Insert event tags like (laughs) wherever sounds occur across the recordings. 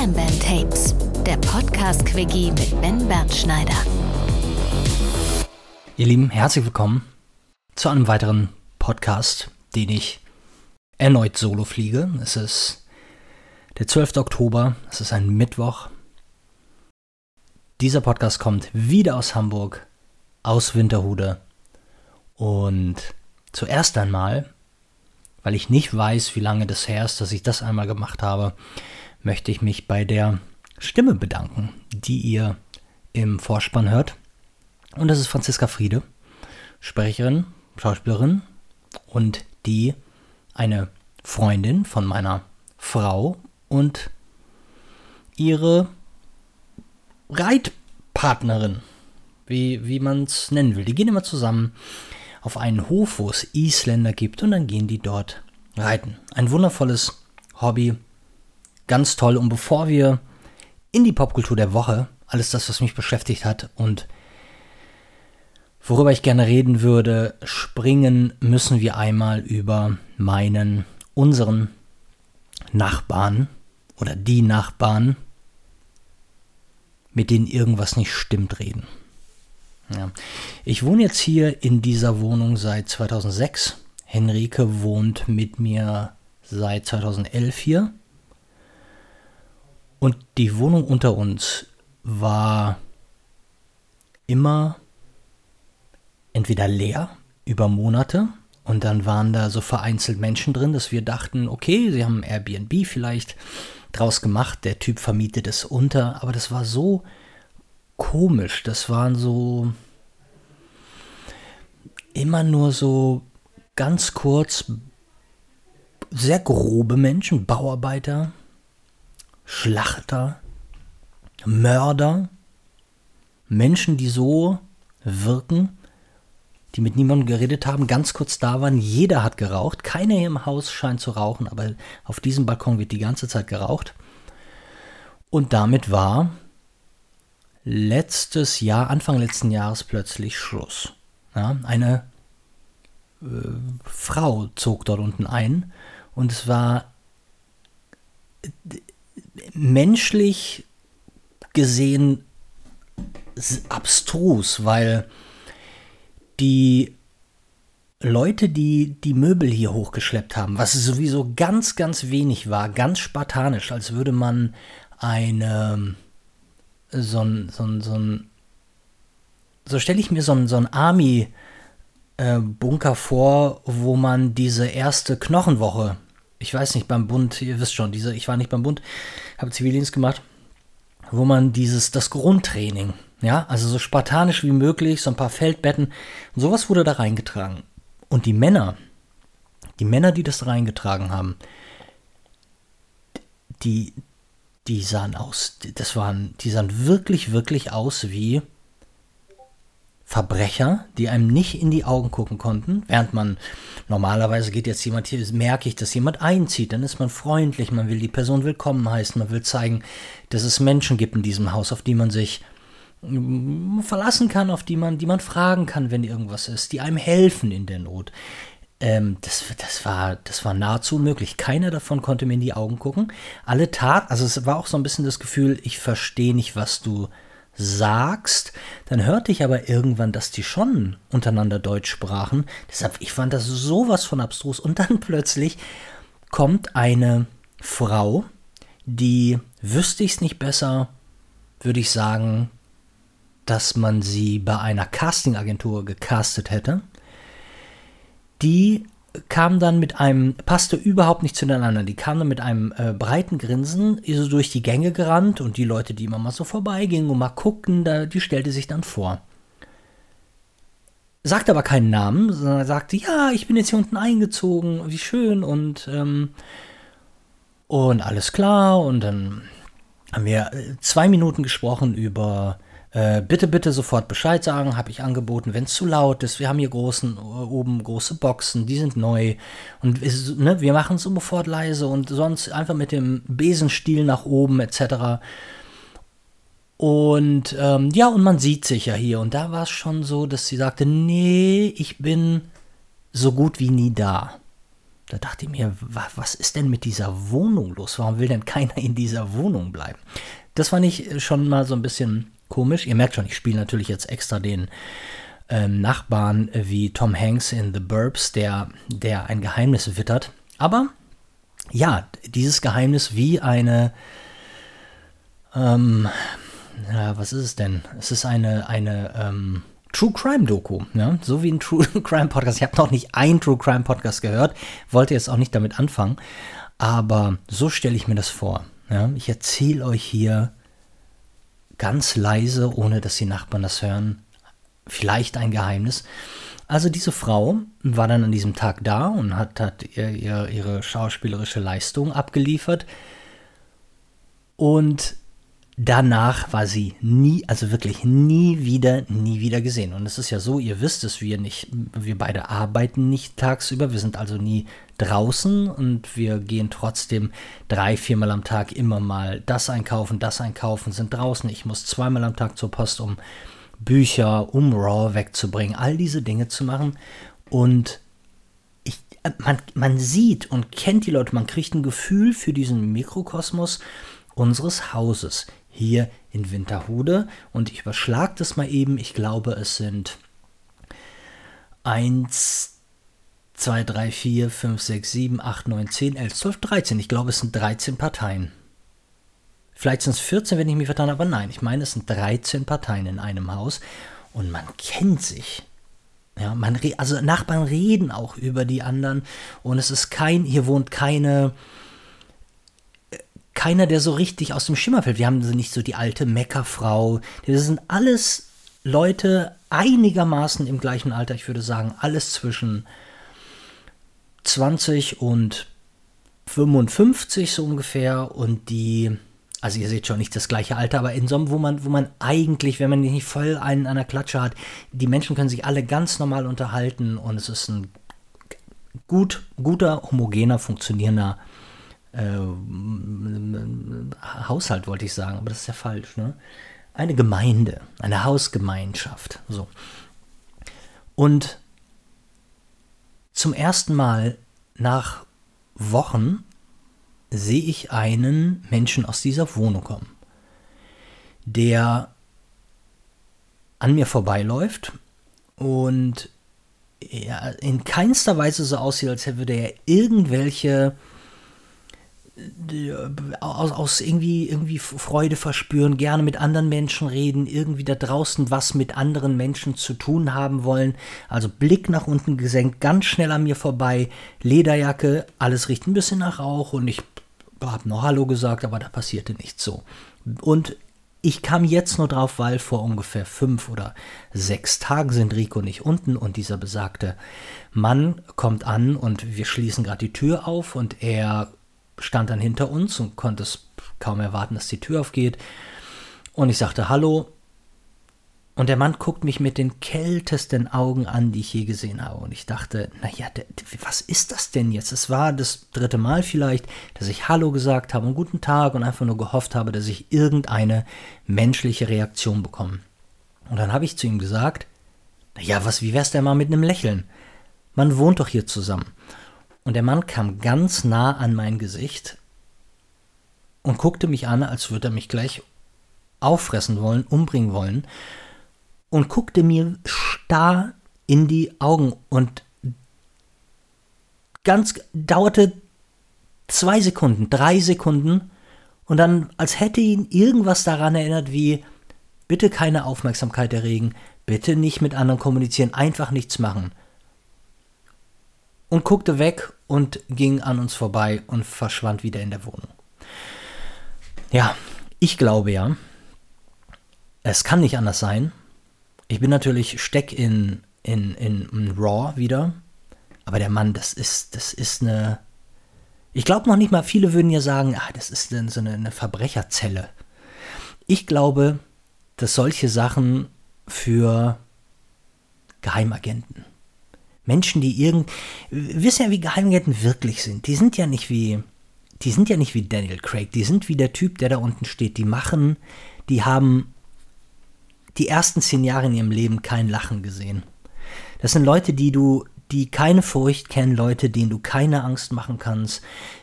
Bam Bam Tapes, der Podcast-Quickie mit Ben Bernschneider. Ihr Lieben, herzlich willkommen zu einem weiteren Podcast, den ich erneut solo fliege. Es ist der 12. Oktober, es ist ein Mittwoch. Dieser Podcast kommt wieder aus Hamburg, aus Winterhude. Und zuerst einmal, weil ich nicht weiß, wie lange das her ist, dass ich das einmal gemacht habe, möchte ich mich bei der Stimme bedanken, die ihr im Vorspann hört. Und das ist Franziska Friede, Sprecherin, Schauspielerin und die eine Freundin von meiner Frau und ihre Reitpartnerin, wie, wie man es nennen will. Die gehen immer zusammen auf einen Hof, wo es Isländer gibt und dann gehen die dort reiten. Ein wundervolles Hobby, ganz toll. Und bevor wir in die Popkultur der Woche, alles das, was mich beschäftigt hat und worüber ich gerne reden würde, springen, müssen wir einmal über meinen, unseren Nachbarn oder die Nachbarn, mit denen irgendwas nicht stimmt, reden. Ja. Ich wohne jetzt hier in dieser Wohnung seit 2006. Henrike wohnt mit mir seit 2011 hier. Und die Wohnung unter uns war immer entweder leer über Monate und dann waren da so vereinzelt Menschen drin, dass wir dachten, okay, sie haben Airbnb vielleicht draus gemacht, der Typ vermietet es unter, aber das war so komisch, das waren so immer nur so ganz kurz sehr grobe Menschen, Bauarbeiter, Schlachter, Mörder, Menschen, die so wirken, die mit niemandem geredet haben, ganz kurz da waren. Jeder hat geraucht. Keiner hier im Haus scheint zu rauchen, aber auf diesem Balkon wird die ganze Zeit geraucht. Und damit war letztes Jahr, Anfang letzten Jahres plötzlich Schluss. Ja, eine äh, Frau zog dort unten ein und es war menschlich gesehen abstrus, weil die Leute, die die Möbel hier hochgeschleppt haben, was sowieso ganz, ganz wenig war, ganz spartanisch, als würde man eine, so ein, so ein, so so stelle ich mir so ein, so ein Army-Bunker vor, wo man diese erste Knochenwoche, ich weiß nicht, beim Bund, ihr wisst schon, diese, ich war nicht beim Bund, habe Zivildienst gemacht, wo man dieses, das Grundtraining ja, also so spartanisch wie möglich, so ein paar Feldbetten. Sowas wurde da reingetragen. Und die Männer, die Männer, die das reingetragen haben, die, die sahen aus, das waren, die sahen wirklich, wirklich aus wie Verbrecher, die einem nicht in die Augen gucken konnten, während man normalerweise geht jetzt jemand hier, merke ich, dass jemand einzieht, dann ist man freundlich, man will die Person willkommen heißen, man will zeigen, dass es Menschen gibt in diesem Haus, auf die man sich verlassen kann, auf die man, die man fragen kann, wenn irgendwas ist, die einem helfen in der Not. Ähm, das, das, war, das war nahezu unmöglich. Keiner davon konnte mir in die Augen gucken. Alle tat, also es war auch so ein bisschen das Gefühl, ich verstehe nicht, was du sagst. Dann hörte ich aber irgendwann, dass die schon untereinander Deutsch sprachen. Deshalb, ich fand das sowas von abstrus. Und dann (laughs) plötzlich kommt eine Frau, die wüsste ich es nicht besser, würde ich sagen, dass man sie bei einer Castingagentur gecastet hätte. Die kam dann mit einem, passte überhaupt nicht zueinander. Die kam dann mit einem äh, breiten Grinsen so durch die Gänge gerannt und die Leute, die immer mal so vorbeigingen und mal guckten, da, die stellte sich dann vor. Sagte aber keinen Namen, sondern sagte, ja, ich bin jetzt hier unten eingezogen, wie schön und, ähm, und alles klar. Und dann haben wir äh, zwei Minuten gesprochen über äh, bitte, bitte sofort Bescheid sagen, habe ich angeboten, wenn es zu laut ist. Wir haben hier großen, oben große Boxen, die sind neu. Und ist, ne, wir machen es sofort leise und sonst einfach mit dem Besenstiel nach oben etc. Und ähm, ja, und man sieht sich ja hier. Und da war es schon so, dass sie sagte, nee, ich bin so gut wie nie da. Da dachte ich mir, was ist denn mit dieser Wohnung los? Warum will denn keiner in dieser Wohnung bleiben? Das fand ich schon mal so ein bisschen komisch. Ihr merkt schon, ich spiele natürlich jetzt extra den ähm, Nachbarn wie Tom Hanks in The Burbs, der, der ein Geheimnis wittert. Aber ja, dieses Geheimnis wie eine, ähm, ja, was ist es denn? Es ist eine, eine, ähm, True Crime Doku, ja, so wie ein True (laughs) Crime Podcast. Ich habe noch nicht einen True Crime Podcast gehört, wollte jetzt auch nicht damit anfangen, aber so stelle ich mir das vor. Ja. Ich erzähle euch hier ganz leise, ohne dass die Nachbarn das hören, vielleicht ein Geheimnis. Also diese Frau war dann an diesem Tag da und hat, hat ihr, ihr, ihre schauspielerische Leistung abgeliefert. Und danach war sie nie, also wirklich nie wieder, nie wieder gesehen. Und es ist ja so, ihr wisst es, wir nicht, wir beide arbeiten nicht tagsüber, wir sind also nie draußen und wir gehen trotzdem drei, viermal am Tag immer mal das einkaufen, das einkaufen, sind draußen. Ich muss zweimal am Tag zur Post, um Bücher, um Raw wegzubringen, all diese Dinge zu machen. Und ich, man, man sieht und kennt die Leute, man kriegt ein Gefühl für diesen Mikrokosmos unseres Hauses hier in Winterhude. Und ich überschlage das mal eben. Ich glaube, es sind 1, 2, 3, 4, 5, 6, 7, 8, 9, 10, 11, 12, 13. Ich glaube, es sind 13 Parteien. Vielleicht sind es 14, wenn ich mich vertan habe, aber nein, ich meine, es sind 13 Parteien in einem Haus und man kennt sich. Ja, man also Nachbarn reden auch über die anderen und es ist kein, hier wohnt keine, keiner, der so richtig aus dem Schimmer fällt. Wir haben nicht so die alte Meckerfrau. Das sind alles Leute einigermaßen im gleichen Alter, ich würde sagen, alles zwischen 20 und 55 so ungefähr und die also ihr seht schon nicht das gleiche Alter, aber in so einem, wo man, wo man eigentlich, wenn man nicht voll einen an der Klatsche hat, die Menschen können sich alle ganz normal unterhalten und es ist ein gut, guter, homogener, funktionierender äh, Haushalt, wollte ich sagen, aber das ist ja falsch, ne? Eine Gemeinde, eine Hausgemeinschaft, so. Und zum ersten Mal nach Wochen sehe ich einen Menschen aus dieser Wohnung kommen, der an mir vorbeiläuft und in keinster Weise so aussieht, als würde er irgendwelche aus, aus irgendwie, irgendwie Freude verspüren, gerne mit anderen Menschen reden, irgendwie da draußen was mit anderen Menschen zu tun haben wollen. Also Blick nach unten gesenkt, ganz schnell an mir vorbei, Lederjacke, alles riecht ein bisschen nach Rauch und ich habe noch Hallo gesagt, aber da passierte nichts so. Und ich kam jetzt nur drauf, weil vor ungefähr fünf oder sechs Tagen sind Rico nicht unten und dieser besagte Mann kommt an und wir schließen gerade die Tür auf und er stand dann hinter uns und konnte es kaum erwarten, dass die Tür aufgeht. Und ich sagte Hallo und der Mann guckt mich mit den kältesten Augen an, die ich je gesehen habe. Und ich dachte, naja, was ist das denn jetzt? Es war das dritte Mal vielleicht, dass ich Hallo gesagt habe und guten Tag und einfach nur gehofft habe, dass ich irgendeine menschliche Reaktion bekomme. Und dann habe ich zu ihm gesagt, naja, was, wie wär's denn mal mit einem Lächeln? Man wohnt doch hier zusammen. Und der Mann kam ganz nah an mein Gesicht und guckte mich an, als würde er mich gleich auffressen wollen, umbringen wollen und guckte mir starr in die Augen und ganz dauerte zwei Sekunden, drei Sekunden und dann, als hätte ihn irgendwas daran erinnert, wie bitte keine Aufmerksamkeit erregen, bitte nicht mit anderen kommunizieren, einfach nichts machen. Und guckte weg und ging an uns vorbei und verschwand wieder in der Wohnung. Ja, ich glaube ja, es kann nicht anders sein, ich bin natürlich steck in, in, in, Raw wieder. Aber der Mann, das ist, das ist eine. Ich glaube noch nicht mal, viele würden ja sagen, ah, das ist so eine, eine Verbrecherzelle. Ich glaube, dass solche Sachen für Geheimagenten. Menschen, die irgend. Wissen ja, wie Geheimagenten wirklich sind. Die sind ja nicht wie. Die sind ja nicht wie Daniel Craig. Die sind wie der Typ, der da unten steht. Die machen, die haben die ersten zehn Jahre in ihrem Leben kein Lachen gesehen. Das sind Leute, die du, die keine Furcht kennen, Leute, denen du keine Angst machen kannst,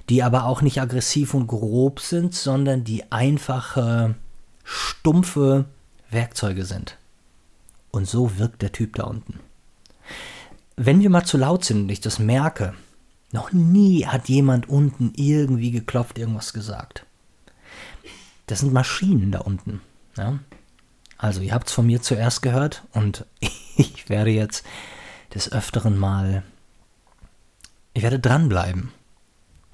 die aber auch nicht aggressiv und grob sind, sondern die einfache, stumpfe Werkzeuge sind. Und so wirkt der Typ da unten. Wenn wir mal zu laut sind und ich das merke, noch nie hat jemand unten irgendwie geklopft, irgendwas gesagt. Das sind Maschinen da unten. Ja? Also, ihr habt es von mir zuerst gehört und (laughs) ich werde jetzt des Öfteren mal. Ich werde dranbleiben.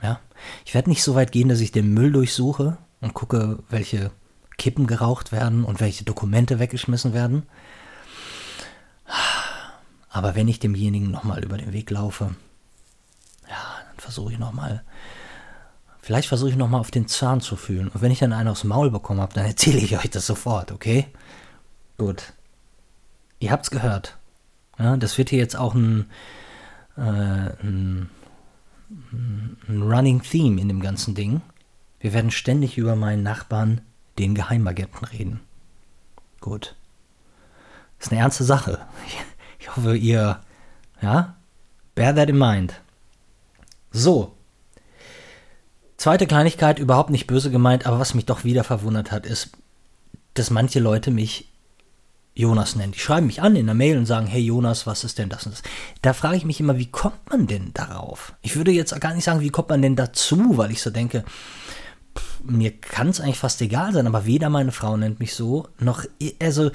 Ja? Ich werde nicht so weit gehen, dass ich den Müll durchsuche und gucke, welche Kippen geraucht werden und welche Dokumente weggeschmissen werden. Aber wenn ich demjenigen nochmal über den Weg laufe, ja, dann versuche ich nochmal. Vielleicht versuche ich nochmal auf den Zahn zu fühlen. Und wenn ich dann einen aufs Maul bekommen habe, dann erzähle ich euch das sofort, okay? Gut. Ihr habt's gehört. Ja, das wird hier jetzt auch ein, äh, ein, ein Running Theme in dem ganzen Ding. Wir werden ständig über meinen Nachbarn, den Geheimagenten, reden. Gut. Das ist eine ernste Sache. Ich hoffe, ihr, ja, bear that in mind. So. Zweite Kleinigkeit, überhaupt nicht böse gemeint, aber was mich doch wieder verwundert hat, ist, dass manche Leute mich Jonas nennen. Die schreiben mich an in der Mail und sagen, hey Jonas, was ist denn das und das? Da frage ich mich immer, wie kommt man denn darauf? Ich würde jetzt gar nicht sagen, wie kommt man denn dazu, weil ich so denke, pff, mir kann es eigentlich fast egal sein, aber weder meine Frau nennt mich so, noch, also,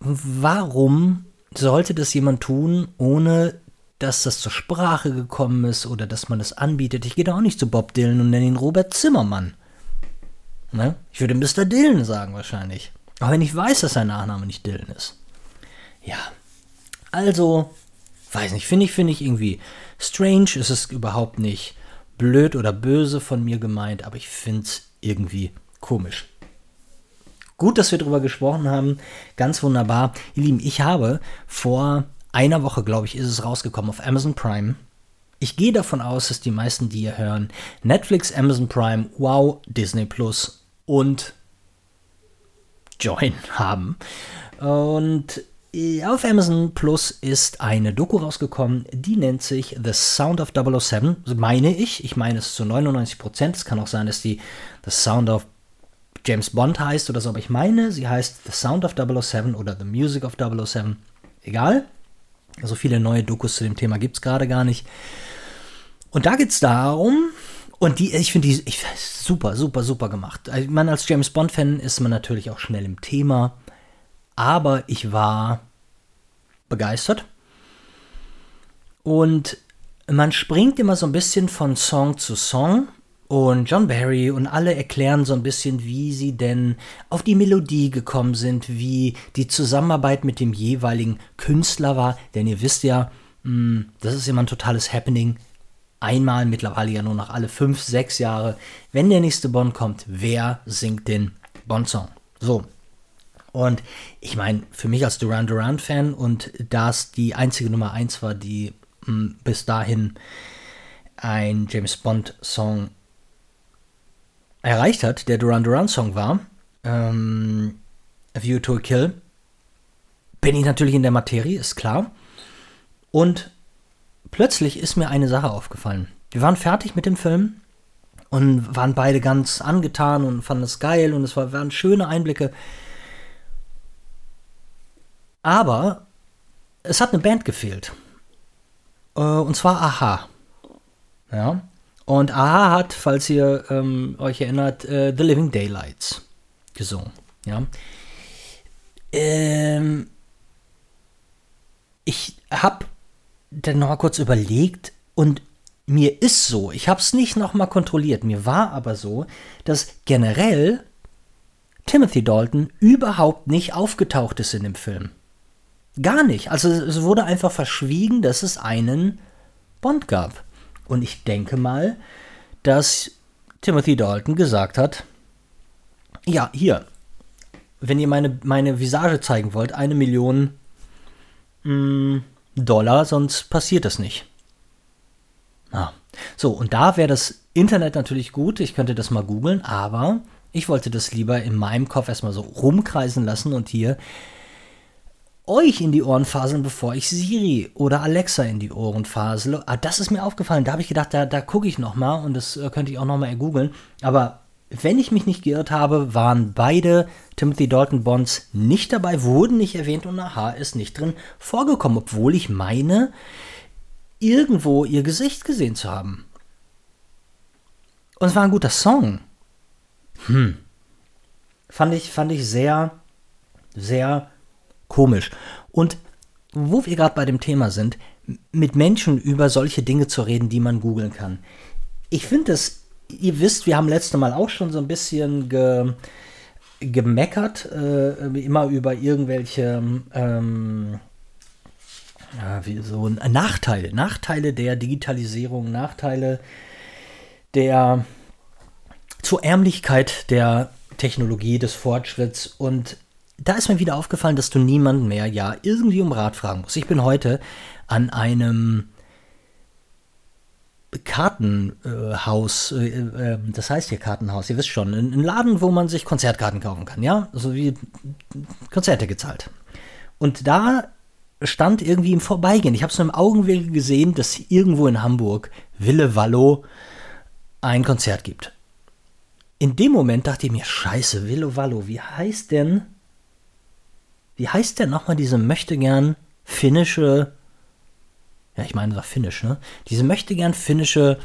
warum sollte das jemand tun, ohne dass das zur Sprache gekommen ist oder dass man das anbietet? Ich gehe da auch nicht zu Bob Dylan und nenne ihn Robert Zimmermann. Ne? Ich würde Mr. Dylan sagen wahrscheinlich. Auch wenn ich weiß, dass sein Nachname nicht Dylan ist. Ja. Also, weiß nicht, finde ich, finde ich irgendwie strange. Es ist überhaupt nicht blöd oder böse von mir gemeint, aber ich finde es irgendwie komisch. Gut, dass wir darüber gesprochen haben. Ganz wunderbar. Ihr Lieben, ich habe vor einer Woche, glaube ich, ist es rausgekommen auf Amazon Prime. Ich gehe davon aus, dass die meisten, die ihr hören, Netflix, Amazon Prime, Wow, Disney Plus und Join (laughs) haben. Und auf Amazon Plus ist eine Doku rausgekommen, die nennt sich The Sound of 007, meine ich. Ich meine es zu 99 Prozent. Es kann auch sein, dass die The Sound of James Bond heißt oder so, aber ich meine, sie heißt The Sound of 007 oder The Music of 007. Egal. So viele neue Dokus zu dem Thema gibt es gerade gar nicht. Und da geht es darum, und die, ich finde die ich, super, super, super gemacht. Also, man als James Bond-Fan ist man natürlich auch schnell im Thema. Aber ich war begeistert. Und man springt immer so ein bisschen von Song zu Song. Und John Barry und alle erklären so ein bisschen, wie sie denn auf die Melodie gekommen sind, wie die Zusammenarbeit mit dem jeweiligen Künstler war. Denn ihr wisst ja, hm, das ist immer ein totales Happening einmal, mittlerweile ja nur noch alle fünf, sechs Jahre, wenn der nächste Bond kommt, wer singt den Bond-Song? So. Und ich meine, für mich als Duran Duran-Fan und da es die einzige Nummer eins war, die hm, bis dahin ein James Bond-Song erreicht hat, der Duran Duran-Song war, ähm, A View to a Kill, bin ich natürlich in der Materie, ist klar. Und plötzlich ist mir eine Sache aufgefallen. Wir waren fertig mit dem Film und waren beide ganz angetan und fanden es geil und es waren schöne Einblicke. Aber es hat eine Band gefehlt. Äh, und zwar Aha. Ja. Und Aha hat, falls ihr ähm, euch erinnert, äh, The Living Daylights gesungen. Ja. Ähm, ich habe dann noch mal kurz überlegt und mir ist so, ich habe es nicht noch mal kontrolliert, mir war aber so, dass generell Timothy Dalton überhaupt nicht aufgetaucht ist in dem Film. Gar nicht. Also es wurde einfach verschwiegen, dass es einen Bond gab. Und ich denke mal, dass Timothy Dalton gesagt hat, ja, hier, wenn ihr meine, meine Visage zeigen wollt, eine Million mm, Dollar, sonst passiert das nicht. Ah. So, und da wäre das Internet natürlich gut, ich könnte das mal googeln, aber ich wollte das lieber in meinem Kopf erstmal so rumkreisen lassen und hier euch in die Ohren faseln, bevor ich Siri oder Alexa in die Ohren fasele. Ah, das ist mir aufgefallen. Da habe ich gedacht, da, da gucke ich noch mal und das äh, könnte ich auch noch mal googeln. Aber wenn ich mich nicht geirrt habe, waren beide Timothy Dalton Bonds nicht dabei, wurden nicht erwähnt und Aha ist nicht drin vorgekommen, obwohl ich meine, irgendwo ihr Gesicht gesehen zu haben. Und es war ein guter Song. Hm. Fand ich, fand ich sehr, sehr komisch. Und wo wir gerade bei dem Thema sind, mit Menschen über solche Dinge zu reden, die man googeln kann. Ich finde es, ihr wisst, wir haben letzte Mal auch schon so ein bisschen ge, gemeckert, äh, immer über irgendwelche ähm, ja, so Nachteile, Nachteile der Digitalisierung, Nachteile der zur Ärmlichkeit der Technologie, des Fortschritts und da ist mir wieder aufgefallen, dass du niemanden mehr ja irgendwie um Rat fragen musst. Ich bin heute an einem Kartenhaus, äh, äh, das heißt hier Kartenhaus, ihr wisst schon, ein, Laden, wo man sich Konzertkarten kaufen kann, ja, so wie Konzerte gezahlt. Und da stand irgendwie im Vorbeigehen, ich habe es nur im Augenwinkel gesehen, dass irgendwo in Hamburg, Wille Wallo, ein Konzert gibt. In dem Moment dachte ich mir, scheiße, Wille Wallo, wie heißt denn wie heißt denn nochmal diese möchtegern finnische, ja, ich meine, war finnisch, ne? Diese möchtegern finnische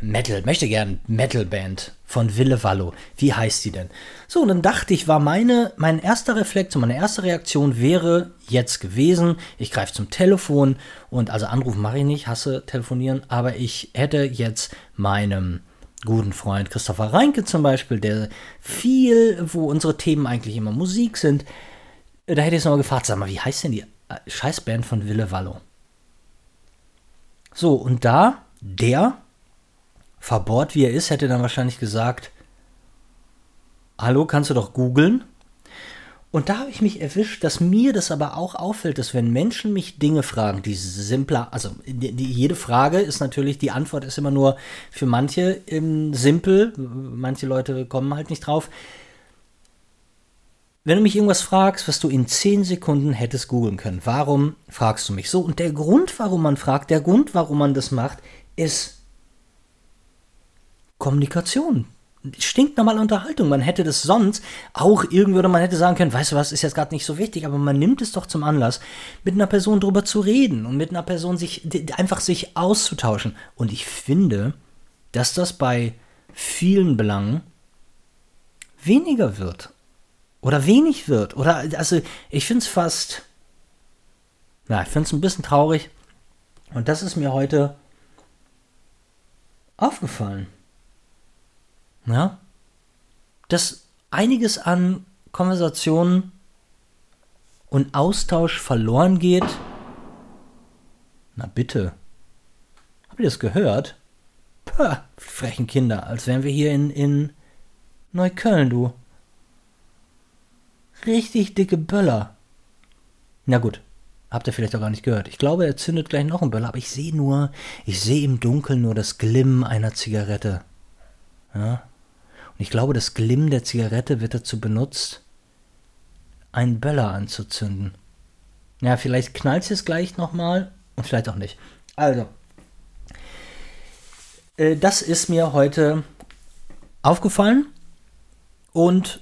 Metal, möchtegern Metal-Band von Ville Vallo. Wie heißt die denn? So, und dann dachte ich, war meine, mein erster Reflex und meine erste Reaktion wäre jetzt gewesen, ich greife zum Telefon und also anrufen mache ich nicht, hasse telefonieren, aber ich hätte jetzt meinem guten Freund Christopher Reinke zum Beispiel, der viel, wo unsere Themen eigentlich immer Musik sind, da hätte ich es nochmal gefragt, sag mal, wie heißt denn die äh, Scheißband von Wille Wallo? So, und da, der, verbohrt wie er ist, hätte dann wahrscheinlich gesagt, hallo, kannst du doch googeln? Und da habe ich mich erwischt, dass mir das aber auch auffällt, dass wenn Menschen mich Dinge fragen, die simpler, also die, die, jede Frage ist natürlich, die Antwort ist immer nur für manche ähm, simpel, manche Leute kommen halt nicht drauf wenn du mich irgendwas fragst, was du in 10 Sekunden hättest googeln können, warum fragst du mich so? Und der Grund, warum man fragt, der Grund, warum man das macht, ist Kommunikation. Stinknormale Unterhaltung. Man hätte das sonst auch irgendwie, oder man hätte sagen können, weißt du was, ist jetzt gerade nicht so wichtig, aber man nimmt es doch zum Anlass, mit einer Person drüber zu reden und mit einer Person sich einfach sich auszutauschen. Und ich finde, dass das bei vielen Belangen weniger wird oder wenig wird. Oder, also, ich finde es fast, na, ich finde es ein bisschen traurig. Und das ist mir heute aufgefallen. Ja, dass einiges an Konversationen und Austausch verloren geht. Na bitte. Habt ihr das gehört? Puh, frechen Kinder, als wären wir hier in, in Neukölln, du richtig dicke Böller. Na gut, habt ihr vielleicht auch gar nicht gehört. Ich glaube, er zündet gleich noch einen Böller, aber ich sehe nur, ich sehe im Dunkeln nur das Glimmen einer Zigarette. Ja? Und ich glaube, das Glimmen der Zigarette wird dazu benutzt, einen Böller anzuzünden. Ja, vielleicht knallt es gleich nochmal und vielleicht auch nicht. Also, äh, das ist mir heute aufgefallen und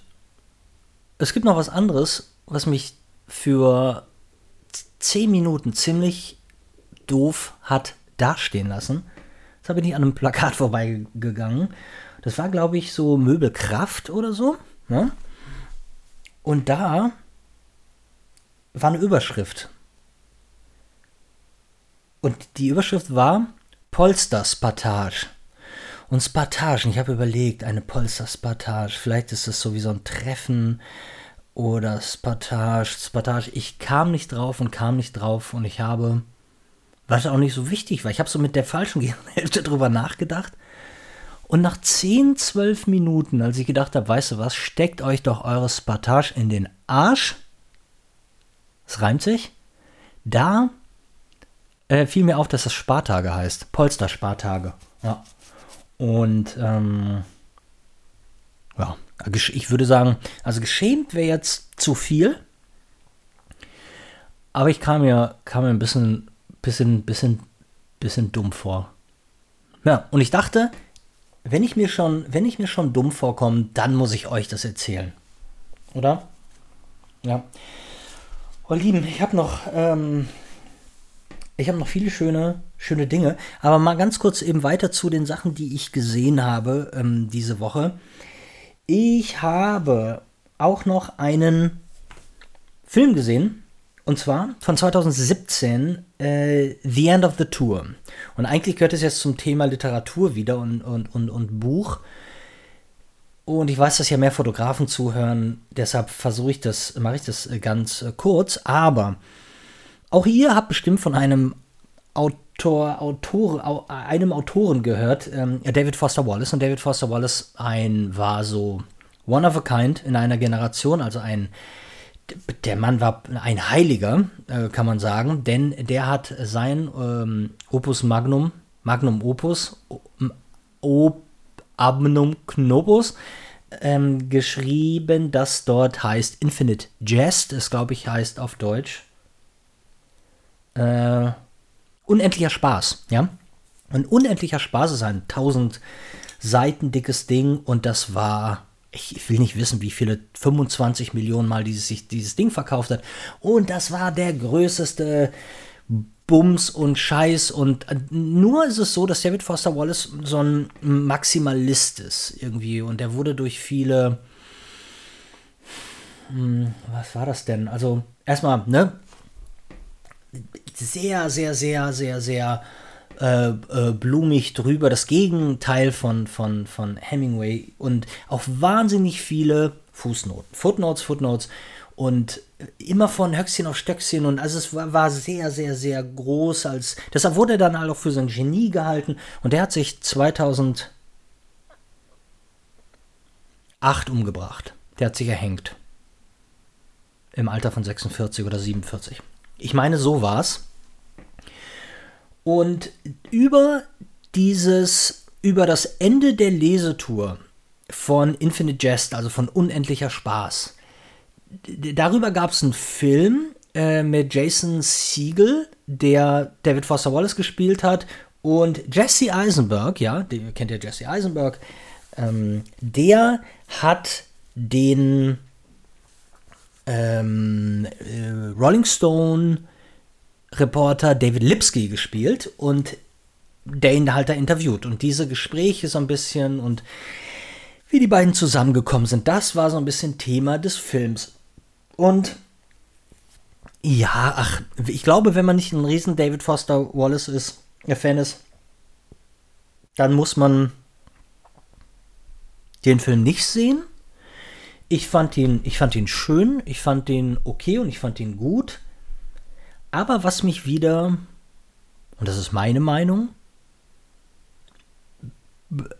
es gibt noch was anderes, was mich für 10 Minuten ziemlich doof hat dastehen lassen. Da bin ich an einem Plakat (laughs) vorbeigegangen. Das war, glaube ich, so Möbelkraft oder so. Ne? Und da war eine Überschrift. Und die Überschrift war Polster-Spartage. Und Spartage, ich habe überlegt, eine Polster-Spartage, vielleicht ist es so wie so ein Treffen oder Spartage, Spartage. Ich kam nicht drauf und kam nicht drauf und ich habe, was auch nicht so wichtig war, ich habe so mit der falschen (laughs) Hälfte drüber nachgedacht. Und nach 10, 12 Minuten, als ich gedacht habe, weißt du was, steckt euch doch eure Spartage in den Arsch. Es reimt sich. Da äh, fiel mir auf, dass das Spartage heißt. Polster-Spartage. Ja. Und ähm, ja, ich würde sagen, also geschämt wäre jetzt zu viel. Aber ich kam mir, kam mir ein bisschen, bisschen, bisschen, bisschen dumm vor. Ja, und ich dachte, wenn ich mir schon, wenn ich mir schon dumm vorkomme, dann muss ich euch das erzählen. Oder? Ja. Oh, Lieben, ich habe noch, ähm, ich habe noch viele schöne, schöne Dinge. Aber mal ganz kurz eben weiter zu den Sachen, die ich gesehen habe ähm, diese Woche. Ich habe auch noch einen Film gesehen. Und zwar von 2017, äh, The End of the Tour. Und eigentlich gehört es jetzt zum Thema Literatur wieder und, und, und, und Buch. Und ich weiß, dass ja mehr Fotografen zuhören, deshalb versuche ich das, mache ich das äh, ganz äh, kurz. Aber auch ihr habt bestimmt von einem Autor, Autor, einem Autoren gehört, ähm, David Foster Wallace. Und David Foster Wallace ein, war so one of a kind in einer Generation, also ein der Mann war ein Heiliger, äh, kann man sagen, denn der hat sein ähm, Opus Magnum, Magnum Opus, Op Abnum Knobus, ähm, geschrieben, das dort heißt Infinite Jest, das glaube ich heißt auf Deutsch. Äh, unendlicher Spaß, ja. Ein unendlicher Spaß ist ein 1000 Seiten dickes Ding und das war ich will nicht wissen, wie viele 25 Millionen Mal dieses, dieses Ding verkauft hat. Und das war der größte Bums und Scheiß. Und äh, nur ist es so, dass David Foster Wallace so ein Maximalist ist irgendwie. Und er wurde durch viele. Hm, was war das denn? Also, erstmal, ne? Sehr, sehr, sehr, sehr, sehr äh, äh, blumig drüber, das Gegenteil von, von, von Hemingway und auch wahnsinnig viele Fußnoten, Footnotes, Footnotes und immer von Höchstchen auf Stöckchen und also es war, war sehr, sehr, sehr groß als, deshalb wurde er dann halt auch für sein Genie gehalten und der hat sich 2008 umgebracht. Der hat sich erhängt. Im Alter von 46 oder 47. Ich meine, so war's. Und über dieses, über das Ende der Lesetour von Infinite Jest, also von Unendlicher Spaß, darüber gab es einen Film äh, mit Jason Siegel, der David Foster Wallace gespielt hat, und Jesse Eisenberg, ja, den kennt ihr Jesse Eisenberg, ähm, der hat den ähm, äh, Rolling Stone Reporter David Lipsky gespielt und der ihn halt da interviewt. Und diese Gespräche so ein bisschen und wie die beiden zusammengekommen sind, das war so ein bisschen Thema des Films. Und ja, ach, ich glaube, wenn man nicht ein riesen David Foster Wallace ist, der Fan ist, dann muss man den Film nicht sehen. Ich fand ihn, ich fand ihn schön, ich fand ihn okay und ich fand ihn gut. Aber was mich wieder, und das ist meine Meinung,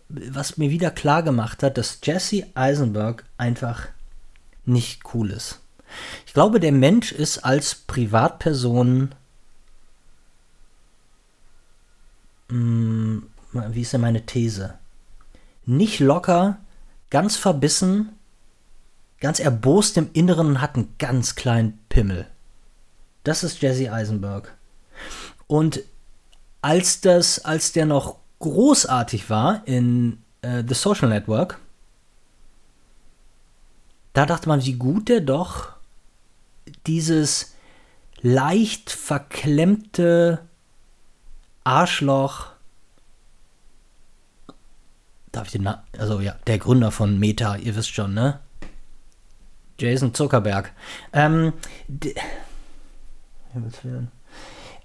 was mir wieder klar gemacht hat, dass Jesse Eisenberg einfach nicht cool ist. Ich glaube, der Mensch ist als Privatperson, hm, wie ist denn meine These? Nicht locker, ganz verbissen, ganz erbost im Inneren und hat einen ganz kleinen Pimmel. Das ist Jesse Eisenberg. Und als das, als der noch großartig war in äh, The Social Network, da dachte man, wie gut der doch dieses leicht verklemmte Arschloch, darf ich den Namen, also ja, der Gründer von Meta, ihr wisst schon, ne? Jason Zuckerberg. Ähm.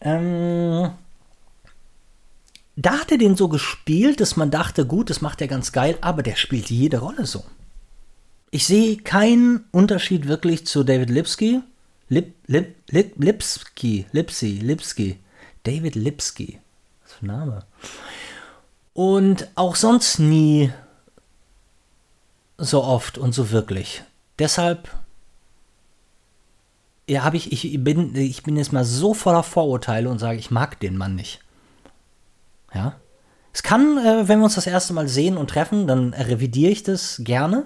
Ähm, da hat er den so gespielt, dass man dachte, gut, das macht er ganz geil, aber der spielt jede Rolle so. Ich sehe keinen Unterschied wirklich zu David Lipsky. Lip, Lip, Lip, Lipsky, Lipsy, Lipsky. David Lipsky. Was für ein Name. Und auch sonst nie so oft und so wirklich. Deshalb ja, habe ich, ich bin, ich bin jetzt mal so voller Vorurteile und sage, ich mag den Mann nicht. Ja. Es kann, äh, wenn wir uns das erste Mal sehen und treffen, dann revidiere ich das gerne.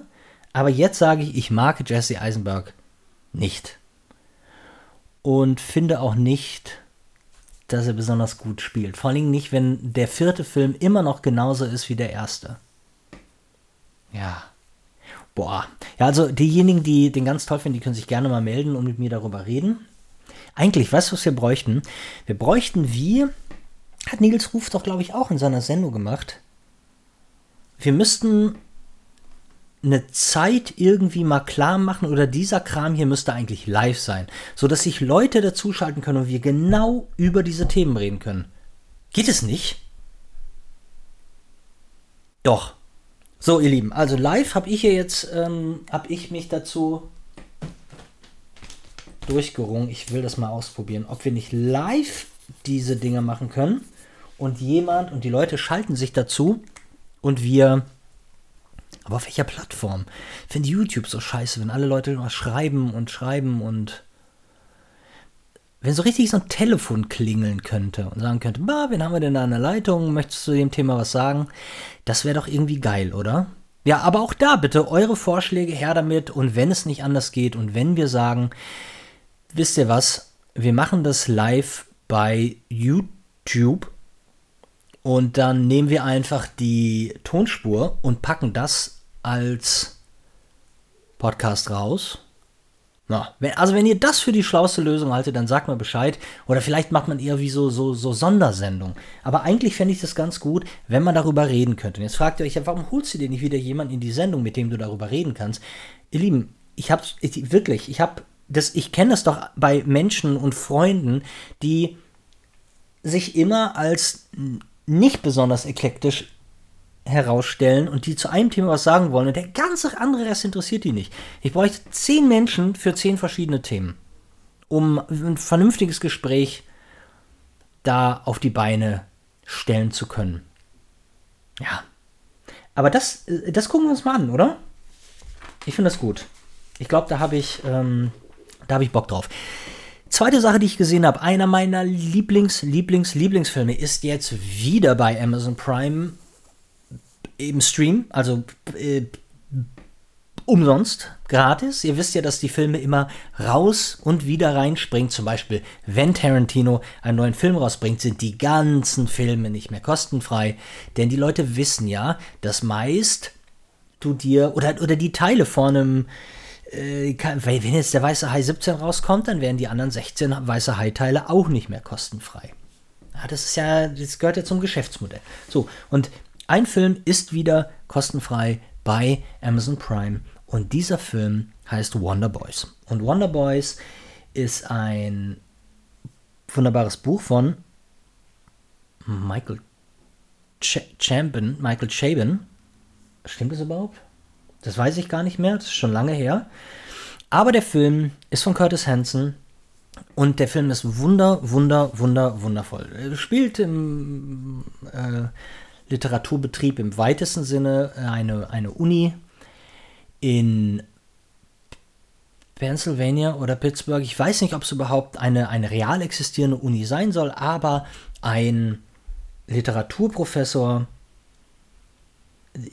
Aber jetzt sage ich, ich mag Jesse Eisenberg nicht. und finde auch nicht, dass er besonders gut spielt. Vor allem nicht, wenn der vierte Film immer noch genauso ist wie der erste. Ja. Boah. Ja, also diejenigen, die den ganz toll finden, die können sich gerne mal melden und mit mir darüber reden. Eigentlich, weißt du, was wir bräuchten? Wir bräuchten wie, hat Nils Ruf doch, glaube ich, auch in seiner Sendung gemacht. Wir müssten eine Zeit irgendwie mal klar machen oder dieser Kram hier müsste eigentlich live sein, sodass sich Leute dazuschalten können und wir genau über diese Themen reden können. Geht es nicht? Doch. So, ihr Lieben, also live habe ich hier jetzt, ähm, habe ich mich dazu durchgerungen. Ich will das mal ausprobieren, ob wir nicht live diese Dinge machen können und jemand und die Leute schalten sich dazu und wir aber auf welcher Plattform? Ich finde YouTube so scheiße, wenn alle Leute immer schreiben und schreiben und wenn so richtig so ein Telefon klingeln könnte und sagen könnte, bah, wen haben wir denn da an der Leitung? Möchtest du dem Thema was sagen? Das wäre doch irgendwie geil, oder? Ja, aber auch da bitte eure Vorschläge her damit und wenn es nicht anders geht und wenn wir sagen, wisst ihr was, wir machen das live bei YouTube und dann nehmen wir einfach die Tonspur und packen das als Podcast raus. Na, wenn, also wenn ihr das für die schlauste Lösung haltet, dann sagt mal Bescheid. Oder vielleicht macht man eher wie so, so, so Sondersendung. Aber eigentlich fände ich das ganz gut, wenn man darüber reden könnte. Und jetzt fragt ihr euch warum holst du dir nicht wieder jemanden in die Sendung, mit dem du darüber reden kannst? Ihr Lieben, ich habe wirklich, ich habe das, ich kenne das doch bei Menschen und Freunden, die sich immer als nicht besonders eklektisch herausstellen und die zu einem Thema was sagen wollen und der ganze andere Rest interessiert die nicht. Ich bräuchte zehn Menschen für zehn verschiedene Themen, um ein vernünftiges Gespräch da auf die Beine stellen zu können. Ja. Aber das, das gucken wir uns mal an, oder? Ich finde das gut. Ich glaube, da habe ich, ähm, da habe ich Bock drauf. Zweite Sache, die ich gesehen habe, einer meiner Lieblings, Lieblings, Lieblingsfilme ist jetzt wieder bei Amazon Prime im Stream, also äh, umsonst, gratis. Ihr wisst ja, dass die Filme immer raus und wieder reinspringen. Zum Beispiel, wenn Tarantino einen neuen Film rausbringt, sind die ganzen Filme nicht mehr kostenfrei. Denn die Leute wissen ja, dass meist du dir oder, oder die Teile von einem äh, wenn jetzt der Weiße Hai 17 rauskommt, dann werden die anderen 16 Weiße Hai-Teile auch nicht mehr kostenfrei. Ja, das ist ja, das gehört ja zum Geschäftsmodell. So, und ein Film ist wieder kostenfrei bei Amazon Prime und dieser Film heißt Wonder Boys. Und Wonder Boys ist ein wunderbares Buch von Michael Ch Champion, Michael Chabin. Stimmt das überhaupt? Das weiß ich gar nicht mehr, das ist schon lange her. Aber der Film ist von Curtis Hanson und der Film ist wunder, wunder, wunder, wundervoll. Er spielt im äh, Literaturbetrieb im weitesten Sinne eine, eine Uni in Pennsylvania oder Pittsburgh. Ich weiß nicht, ob es überhaupt eine, eine real existierende Uni sein soll, aber ein Literaturprofessor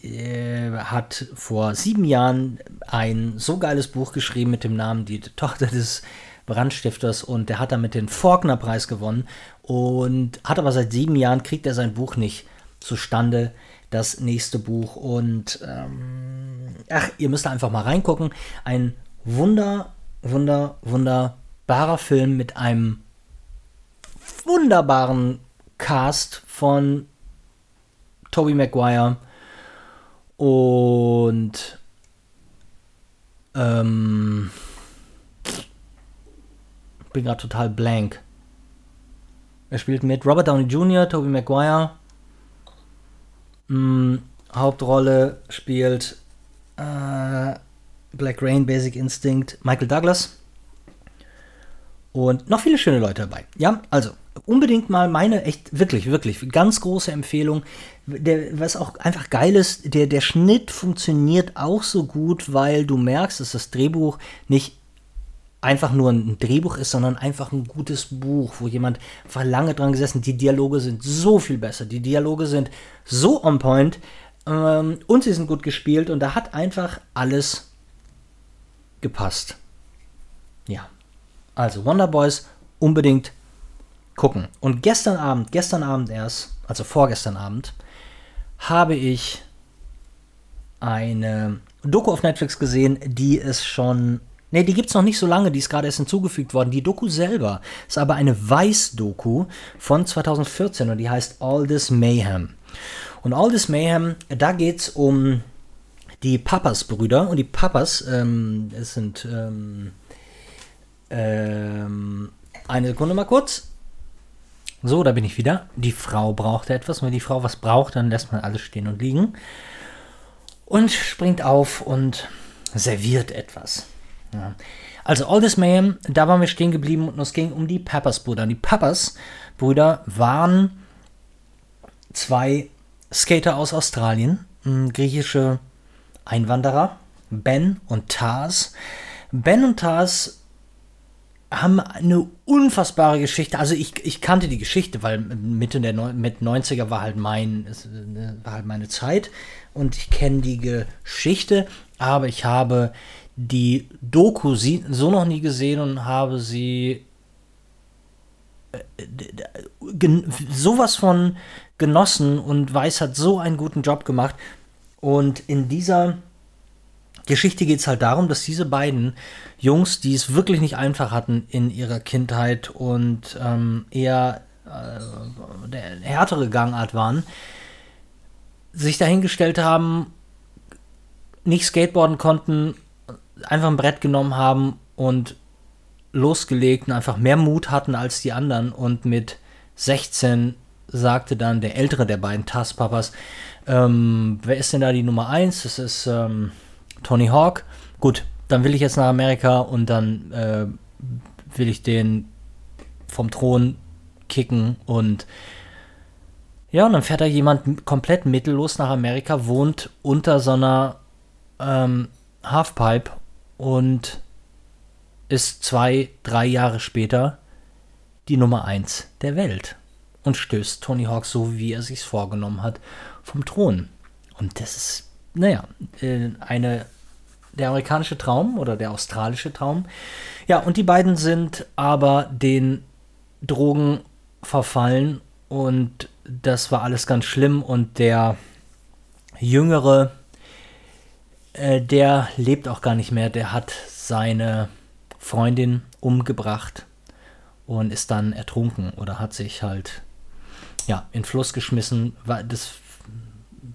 äh, hat vor sieben Jahren ein so geiles Buch geschrieben mit dem Namen Die Tochter des Brandstifters und der hat damit den Faulkner-Preis gewonnen und hat aber seit sieben Jahren kriegt er sein Buch nicht zustande, das nächste Buch und ähm, ach, ihr müsst einfach mal reingucken. Ein wunder, wunder, wunderbarer Film mit einem wunderbaren Cast von Tobey Maguire, und ähm, bin gerade total blank. Er spielt mit Robert Downey Jr., Tobey Maguire. Hm, Hauptrolle spielt äh, Black Rain, Basic Instinct, Michael Douglas. Und noch viele schöne Leute dabei. Ja, also unbedingt mal meine echt wirklich, wirklich ganz große Empfehlung. Der, was auch einfach geil ist, der, der Schnitt funktioniert auch so gut, weil du merkst, dass das Drehbuch nicht einfach nur ein Drehbuch ist, sondern einfach ein gutes Buch, wo jemand war lange dran gesessen. Die Dialoge sind so viel besser. Die Dialoge sind so on point ähm, und sie sind gut gespielt und da hat einfach alles gepasst. Ja. Also Wonder Boys unbedingt gucken. Und gestern Abend, gestern Abend erst, also vorgestern Abend, habe ich eine Doku auf Netflix gesehen, die es schon. Ne, die gibt es noch nicht so lange, die ist gerade erst hinzugefügt worden. Die Doku selber ist aber eine Weiß-Doku von 2014 und die heißt All This Mayhem. Und All This Mayhem, da geht es um die Papas-Brüder. Und die Papas, ähm, es sind. Ähm, ähm, eine Sekunde mal kurz. So, da bin ich wieder. Die Frau brauchte etwas. Wenn die Frau was braucht, dann lässt man alles stehen und liegen. Und springt auf und serviert etwas. Ja. Also This Mayhem, da waren wir stehen geblieben und es ging um die Peppers-Brüder. Die Peppers-Brüder waren zwei Skater aus Australien, griechische Einwanderer, Ben und Tars. Ben und Tars haben eine unfassbare Geschichte. Also ich, ich kannte die Geschichte, weil Mitte der mit 90er war halt mein war halt meine Zeit und ich kenne die Geschichte, aber ich habe die Doku so noch nie gesehen und habe sie äh, sowas von genossen und Weiß hat so einen guten Job gemacht. Und in dieser Geschichte geht es halt darum, dass diese beiden Jungs, die es wirklich nicht einfach hatten in ihrer Kindheit und ähm, eher äh, der härtere Gangart waren, sich dahingestellt haben, nicht skateboarden konnten, einfach ein Brett genommen haben und losgelegt und einfach mehr Mut hatten als die anderen und mit 16 sagte dann der ältere der beiden Tasspapas, ähm, wer ist denn da die Nummer 1? Das ist ähm, Tony Hawk. Gut, dann will ich jetzt nach Amerika und dann äh, will ich den vom Thron kicken und ja, und dann fährt da jemand komplett mittellos nach Amerika, wohnt unter so einer ähm, Halfpipe und ist zwei, drei Jahre später die Nummer eins der Welt und stößt Tony Hawk so, wie er sich's vorgenommen hat, vom Thron. Und das ist, naja, äh, eine der amerikanische Traum oder der australische Traum. Ja, und die beiden sind aber den Drogen verfallen und das war alles ganz schlimm und der jüngere, äh, der lebt auch gar nicht mehr, der hat seine Freundin umgebracht und ist dann ertrunken oder hat sich halt ja in Fluss geschmissen. Das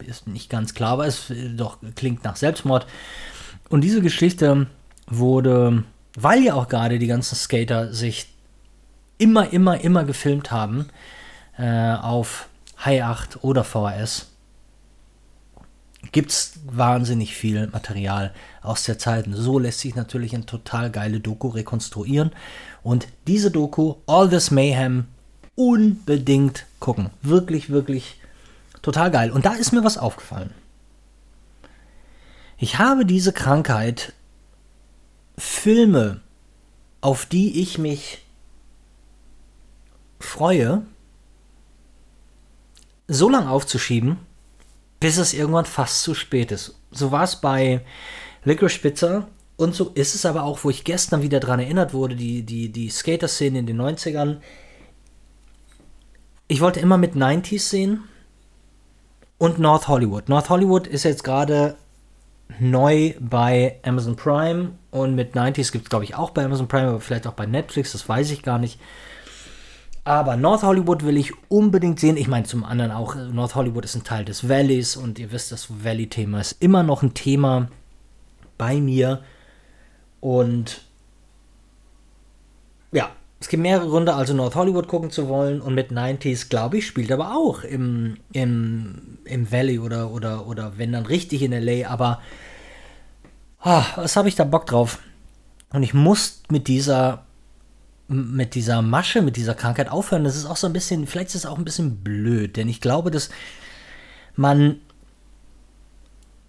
ist nicht ganz klar, aber es doch klingt nach Selbstmord. Und diese Geschichte wurde, weil ja auch gerade die ganzen Skater sich immer, immer, immer gefilmt haben äh, auf High 8 oder VHS, gibt es wahnsinnig viel Material aus der Zeit. So lässt sich natürlich eine total geile Doku rekonstruieren. Und diese Doku, All This Mayhem, unbedingt gucken. Wirklich, wirklich total geil. Und da ist mir was aufgefallen. Ich habe diese Krankheit, Filme, auf die ich mich freue, so lange aufzuschieben, bis es irgendwann fast zu spät ist. So war es bei Licorice Pizza und so ist es aber auch, wo ich gestern wieder daran erinnert wurde, die, die, die Skater-Szene in den 90ern. Ich wollte immer mit 90s sehen und North Hollywood. North Hollywood ist jetzt gerade neu bei Amazon Prime und mit 90s gibt es, glaube ich, auch bei Amazon Prime, aber vielleicht auch bei Netflix, das weiß ich gar nicht. Aber North Hollywood will ich unbedingt sehen. Ich meine, zum anderen auch, North Hollywood ist ein Teil des Valleys und ihr wisst, das Valley-Thema ist immer noch ein Thema bei mir. Und ja, es gibt mehrere Gründe, also North Hollywood gucken zu wollen und mit 90s, glaube ich, spielt aber auch im, im, im Valley oder, oder, oder wenn dann richtig in LA, aber ah, was habe ich da Bock drauf? Und ich muss mit dieser mit dieser Masche, mit dieser Krankheit aufhören. Das ist auch so ein bisschen, vielleicht ist es auch ein bisschen blöd, denn ich glaube, dass man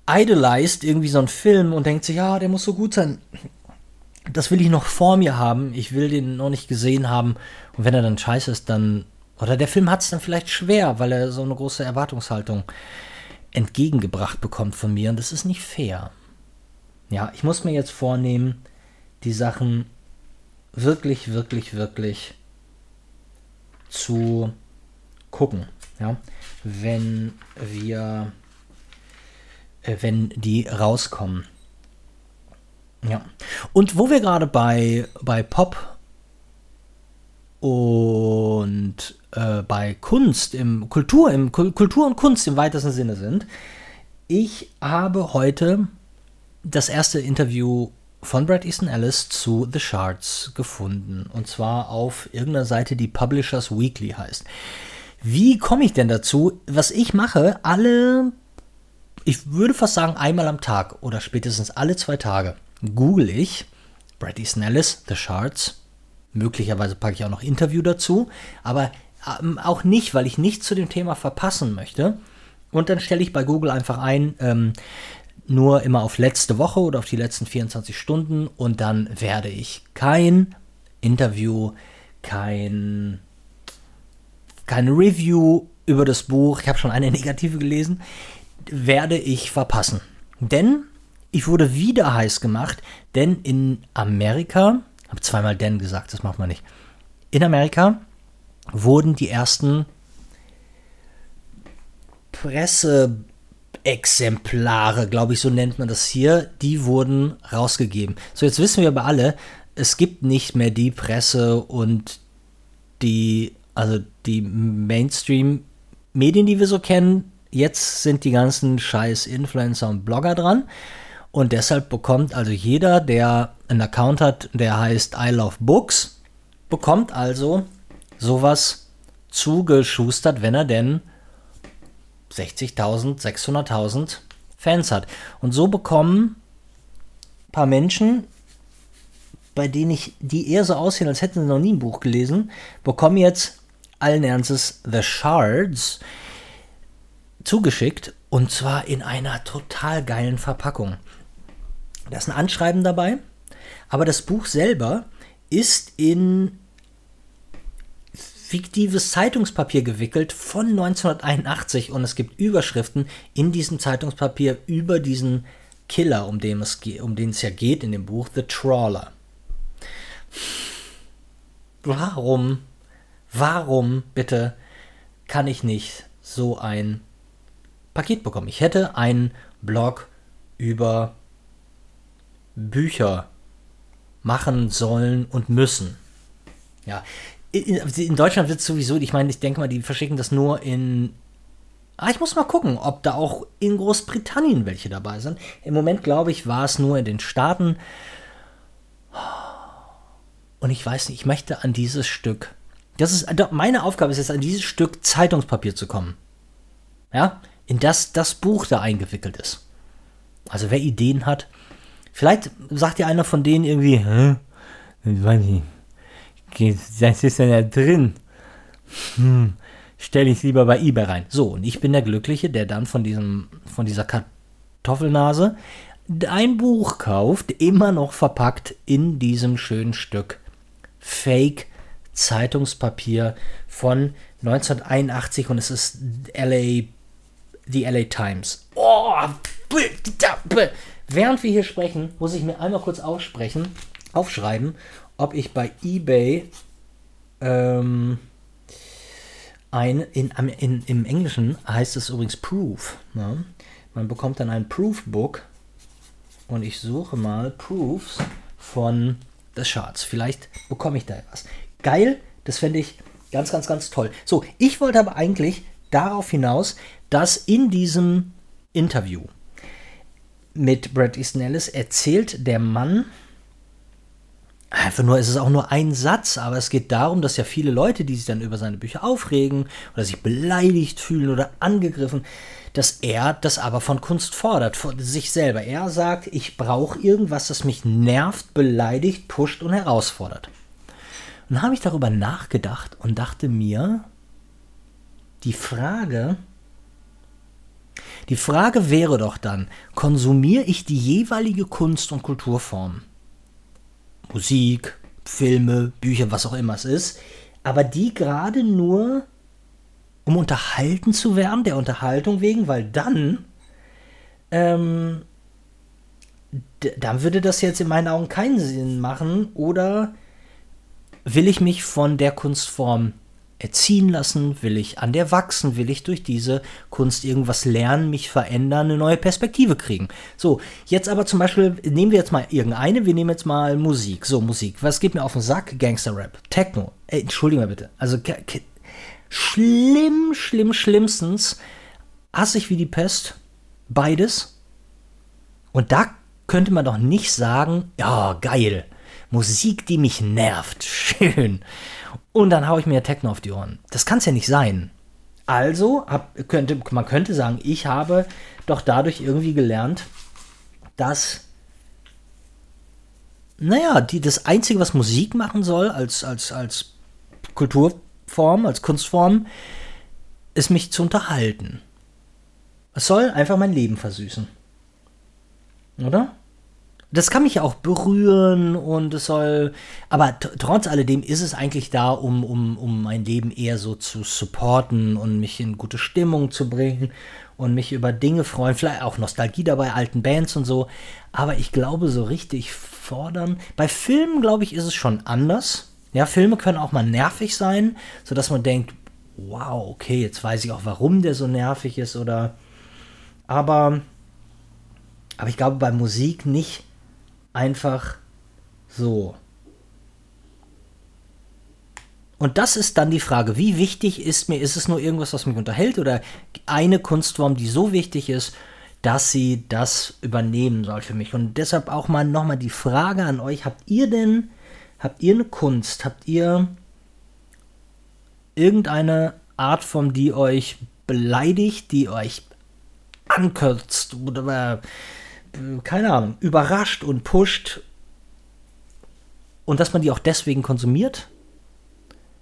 idolized irgendwie so einen Film und denkt sich, ja, der muss so gut sein das will ich noch vor mir haben. Ich will den noch nicht gesehen haben. Und wenn er dann scheiße ist, dann. Oder der Film hat es dann vielleicht schwer, weil er so eine große Erwartungshaltung entgegengebracht bekommt von mir. Und das ist nicht fair. Ja, ich muss mir jetzt vornehmen, die Sachen wirklich, wirklich, wirklich zu gucken, ja, wenn wir, äh, wenn die rauskommen. Ja. Und wo wir gerade bei, bei Pop und äh, bei Kunst, im Kultur, im Kultur und Kunst im weitesten Sinne sind, ich habe heute das erste Interview von Brad Easton Ellis zu The Shards gefunden. Und zwar auf irgendeiner Seite, die Publishers Weekly heißt. Wie komme ich denn dazu? Was ich mache, alle, ich würde fast sagen einmal am Tag oder spätestens alle zwei Tage, google ich Brad Easton Ellis, The Shards. Möglicherweise packe ich auch noch Interview dazu, aber ähm, auch nicht, weil ich nichts zu dem Thema verpassen möchte. Und dann stelle ich bei Google einfach ein, ähm, nur immer auf letzte Woche oder auf die letzten 24 Stunden und dann werde ich kein Interview, kein, keine Review über das Buch, ich habe schon eine (laughs) negative gelesen, werde ich verpassen. Denn ich wurde wieder heiß gemacht, denn in Amerika, habe zweimal denn gesagt, das macht man nicht. In Amerika wurden die ersten Presse Exemplare, glaube ich, so nennt man das hier, die wurden rausgegeben. So, jetzt wissen wir aber alle, es gibt nicht mehr die Presse und die, also die Mainstream-Medien, die wir so kennen. Jetzt sind die ganzen scheiß Influencer und Blogger dran. Und deshalb bekommt also jeder, der einen Account hat, der heißt I Love Books, bekommt also sowas zugeschustert, wenn er denn 60.000, 600.000 Fans hat. Und so bekommen ein paar Menschen, bei denen ich, die eher so aussehen, als hätten sie noch nie ein Buch gelesen, bekommen jetzt allen Ernstes The Shards zugeschickt und zwar in einer total geilen Verpackung. Da ist ein Anschreiben dabei, aber das Buch selber ist in fiktives Zeitungspapier gewickelt von 1981 und es gibt Überschriften in diesem Zeitungspapier über diesen Killer, um den es, um den es ja geht in dem Buch, The Trawler. Warum, warum bitte kann ich nicht so ein Paket bekommen? Ich hätte einen Blog über Bücher machen sollen und müssen. Ja, in Deutschland wird es sowieso, ich meine, ich denke mal, die verschicken das nur in. Ah, ich muss mal gucken, ob da auch in Großbritannien welche dabei sind. Im Moment, glaube ich, war es nur in den Staaten. Und ich weiß nicht, ich möchte an dieses Stück. Das ist meine Aufgabe ist jetzt an dieses Stück Zeitungspapier zu kommen. Ja, in das das Buch da eingewickelt ist. Also wer Ideen hat, vielleicht sagt ja einer von denen irgendwie, hä? Ich weiß nicht das ist ja drin. Hm, stelle ich lieber bei eBay rein. So, und ich bin der Glückliche, der dann von, diesem, von dieser Kartoffelnase ein Buch kauft, immer noch verpackt in diesem schönen Stück Fake Zeitungspapier von 1981 und es ist LA, die LA Times. Oh, während wir hier sprechen, muss ich mir einmal kurz aufsprechen, aufschreiben ob ich bei eBay ähm, ein, in, in, im Englischen heißt es übrigens Proof. Ne? Man bekommt dann ein Proof-Book und ich suche mal Proofs von The Charts. Vielleicht bekomme ich da etwas. Geil, das fände ich ganz, ganz, ganz toll. So, ich wollte aber eigentlich darauf hinaus, dass in diesem Interview mit Brad Easton Ellis erzählt der Mann, Einfach nur, es ist auch nur ein Satz, aber es geht darum, dass ja viele Leute, die sich dann über seine Bücher aufregen oder sich beleidigt fühlen oder angegriffen, dass er das aber von Kunst fordert, von sich selber. Er sagt, ich brauche irgendwas, das mich nervt, beleidigt, pusht und herausfordert. Und dann habe ich darüber nachgedacht und dachte mir, die Frage, die Frage wäre doch dann, konsumiere ich die jeweilige Kunst- und Kulturform? Musik, Filme, Bücher, was auch immer es ist, aber die gerade nur, um unterhalten zu werden, der Unterhaltung wegen, weil dann, ähm, dann würde das jetzt in meinen Augen keinen Sinn machen oder will ich mich von der Kunstform erziehen lassen? Will ich an der wachsen? Will ich durch diese Kunst irgendwas lernen, mich verändern, eine neue Perspektive kriegen? So, jetzt aber zum Beispiel, nehmen wir jetzt mal irgendeine, wir nehmen jetzt mal Musik. So, Musik. Was geht mir auf den Sack? Gangster-Rap. Techno. Ey, entschuldige mal bitte. Also, schlimm, schlimm, schlimmstens hasse ich wie die Pest. Beides. Und da könnte man doch nicht sagen, ja, geil. Musik, die mich nervt. (laughs) Schön und dann haue ich mir Techno auf die Ohren. Das kann es ja nicht sein. Also hab, könnte, man könnte sagen, ich habe doch dadurch irgendwie gelernt, dass, naja, die, das Einzige, was Musik machen soll, als, als, als Kulturform, als Kunstform, ist mich zu unterhalten. Es soll einfach mein Leben versüßen. Oder? Das kann mich auch berühren und es soll, aber trotz alledem ist es eigentlich da, um, um, um mein Leben eher so zu supporten und mich in gute Stimmung zu bringen und mich über Dinge freuen, vielleicht auch Nostalgie dabei, alten Bands und so. Aber ich glaube, so richtig fordern. Bei Filmen, glaube ich, ist es schon anders. Ja, Filme können auch mal nervig sein, sodass man denkt, wow, okay, jetzt weiß ich auch, warum der so nervig ist oder. Aber, aber ich glaube, bei Musik nicht einfach so. Und das ist dann die Frage, wie wichtig ist mir, ist es nur irgendwas, was mich unterhält oder eine Kunstform, die so wichtig ist, dass sie das übernehmen soll für mich. Und deshalb auch mal nochmal die Frage an euch, habt ihr denn, habt ihr eine Kunst, habt ihr irgendeine Art von, die euch beleidigt, die euch ankürzt oder keine Ahnung, überrascht und pusht und dass man die auch deswegen konsumiert?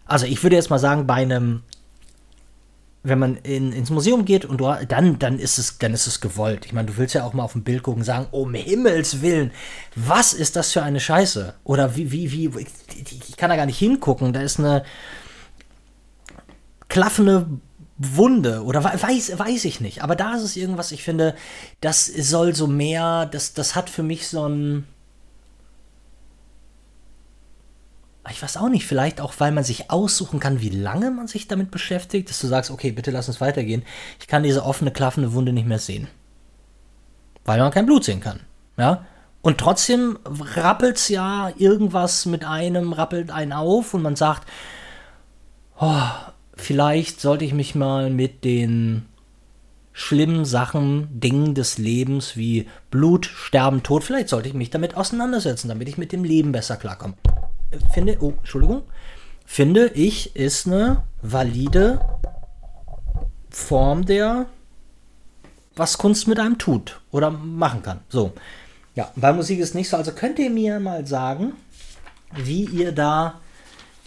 Also ich würde jetzt mal sagen, bei einem, wenn man in, ins Museum geht und du, dann, dann ist es, dann ist es gewollt. Ich meine, du willst ja auch mal auf ein Bild gucken und sagen, um Himmels Willen, was ist das für eine Scheiße? Oder wie, wie, wie, ich kann da gar nicht hingucken, da ist eine klaffende Wunde oder weiß, weiß ich nicht. Aber da ist es irgendwas, ich finde, das soll so mehr, das, das hat für mich so ein. Ich weiß auch nicht, vielleicht auch, weil man sich aussuchen kann, wie lange man sich damit beschäftigt, dass du sagst, okay, bitte lass uns weitergehen. Ich kann diese offene, klaffende Wunde nicht mehr sehen. Weil man kein Blut sehen kann. Ja? Und trotzdem rappelt es ja irgendwas mit einem, rappelt einen auf und man sagt, oh, vielleicht sollte ich mich mal mit den schlimmen Sachen, Dingen des Lebens wie Blut, Sterben, Tod, vielleicht sollte ich mich damit auseinandersetzen, damit ich mit dem Leben besser klarkomme. Finde, oh, Entschuldigung, finde ich, ist eine valide Form der, was Kunst mit einem tut oder machen kann. So. Ja, bei Musik ist nicht so. Also könnt ihr mir mal sagen, wie ihr da,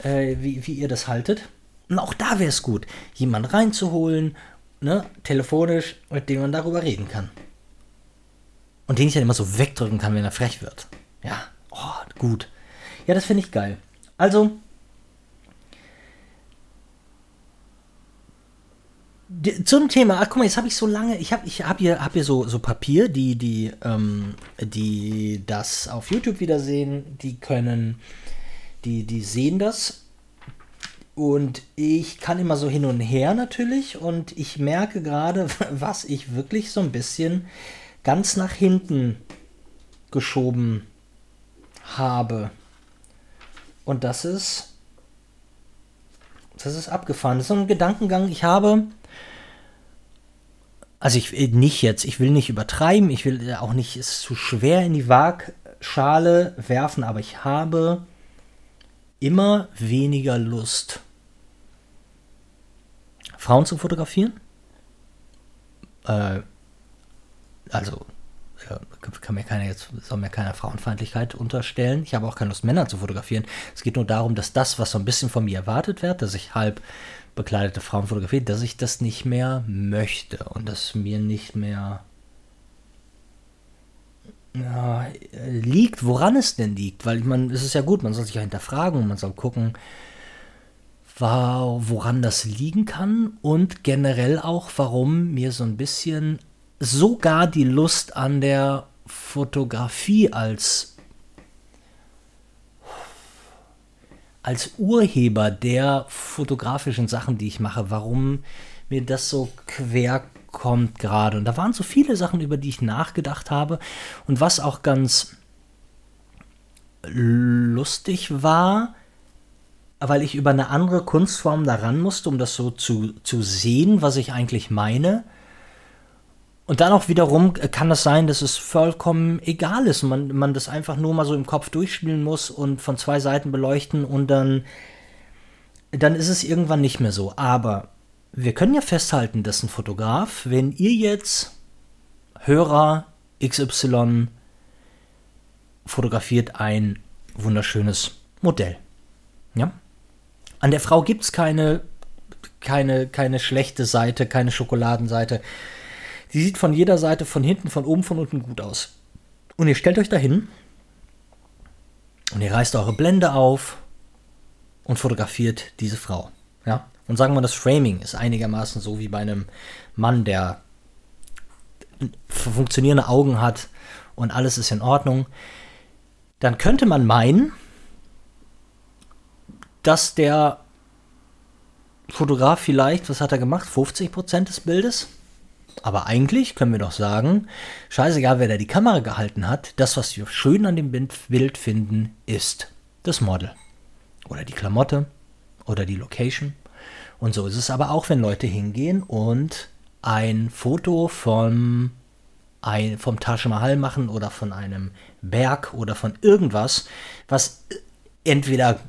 äh, wie, wie ihr das haltet. Und auch da wäre es gut, jemanden reinzuholen, ne, telefonisch, mit dem man darüber reden kann. Und den ich dann immer so wegdrücken kann, wenn er frech wird. Ja, oh, gut. Ja, das finde ich geil. Also, zum Thema, ach guck mal, jetzt habe ich so lange, ich habe ich hab hier, hab hier so, so Papier, die, die, ähm, die das auf YouTube wieder sehen, die können, die, die sehen das und ich kann immer so hin und her natürlich und ich merke gerade, (laughs) was ich wirklich so ein bisschen ganz nach hinten geschoben habe. Und das ist, das ist abgefahren. Das ist so ein Gedankengang. Ich habe, also ich will nicht jetzt, ich will nicht übertreiben, ich will auch nicht es zu schwer in die Waagschale werfen, aber ich habe immer weniger Lust Frauen zu fotografieren. Äh, also kann mir keiner jetzt, soll mir keiner Frauenfeindlichkeit unterstellen. Ich habe auch keine Lust, Männer zu fotografieren. Es geht nur darum, dass das, was so ein bisschen von mir erwartet wird, dass ich halb bekleidete Frauen fotografiere, dass ich das nicht mehr möchte und dass mir nicht mehr ja, liegt, woran es denn liegt. Weil ich meine, es ist ja gut, man soll sich ja hinterfragen und man soll gucken, woran das liegen kann und generell auch, warum mir so ein bisschen sogar die Lust an der Fotografie als als Urheber der fotografischen Sachen, die ich mache, warum mir das so quer kommt gerade. Und da waren so viele Sachen, über die ich nachgedacht habe. Und was auch ganz lustig war, weil ich über eine andere Kunstform daran musste, um das so zu, zu sehen, was ich eigentlich meine. Und dann auch wiederum kann es sein, dass es vollkommen egal ist. Man, man das einfach nur mal so im Kopf durchspielen muss und von zwei Seiten beleuchten und dann, dann ist es irgendwann nicht mehr so. Aber wir können ja festhalten, dass ein Fotograf, wenn ihr jetzt Hörer XY fotografiert ein wunderschönes Modell. Ja? An der Frau gibt es keine, keine, keine schlechte Seite, keine Schokoladenseite. Die sieht von jeder Seite, von hinten, von oben, von unten gut aus. Und ihr stellt euch dahin und ihr reißt eure Blende auf und fotografiert diese Frau. Ja? Und sagen wir, das Framing ist einigermaßen so wie bei einem Mann, der funktionierende Augen hat und alles ist in Ordnung. Dann könnte man meinen, dass der Fotograf vielleicht, was hat er gemacht, 50% des Bildes? Aber eigentlich können wir doch sagen, scheißegal, wer da die Kamera gehalten hat, das, was wir schön an dem Bild finden, ist das Model. Oder die Klamotte oder die Location. Und so ist es aber auch, wenn Leute hingehen und ein Foto vom, ein, vom Taj Mahal machen oder von einem Berg oder von irgendwas, was entweder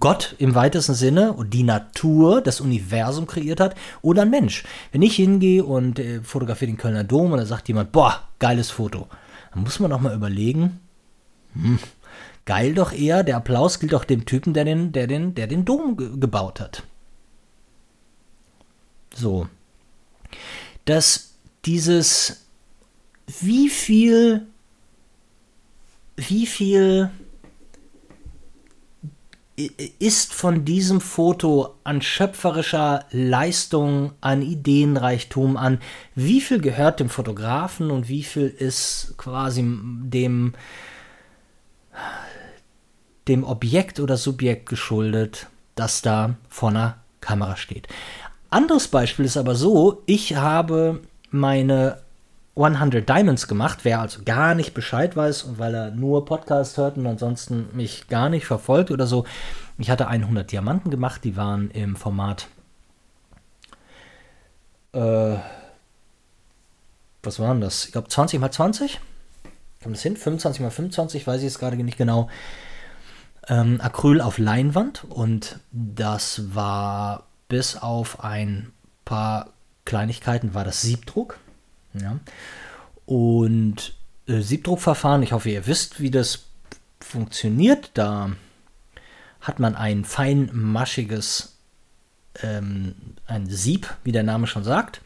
Gott im weitesten Sinne und die Natur, das Universum kreiert hat oder ein Mensch. Wenn ich hingehe und äh, fotografiere den Kölner Dom und da sagt jemand, boah, geiles Foto, dann muss man doch mal überlegen, hm, geil doch eher, der Applaus gilt doch dem Typen, der den, der den, der den Dom ge gebaut hat. So. Dass dieses, wie viel, wie viel ist von diesem Foto an schöpferischer Leistung, an Ideenreichtum, an wie viel gehört dem Fotografen und wie viel ist quasi dem, dem Objekt oder Subjekt geschuldet, das da vor einer Kamera steht. Anderes Beispiel ist aber so, ich habe meine 100 Diamonds gemacht. Wer also gar nicht Bescheid weiß und weil er nur Podcast hört und ansonsten mich gar nicht verfolgt oder so. Ich hatte 100 Diamanten gemacht, die waren im Format. Äh, was waren das? Ich glaube 20 mal 20. Kommt das hin? 25 mal 25, weiß ich jetzt gerade nicht genau. Ähm, Acryl auf Leinwand und das war bis auf ein paar Kleinigkeiten war das Siebdruck. Ja. Und äh, Siebdruckverfahren, ich hoffe, ihr wisst, wie das funktioniert. Da hat man ein feinmaschiges ähm, ein Sieb, wie der Name schon sagt.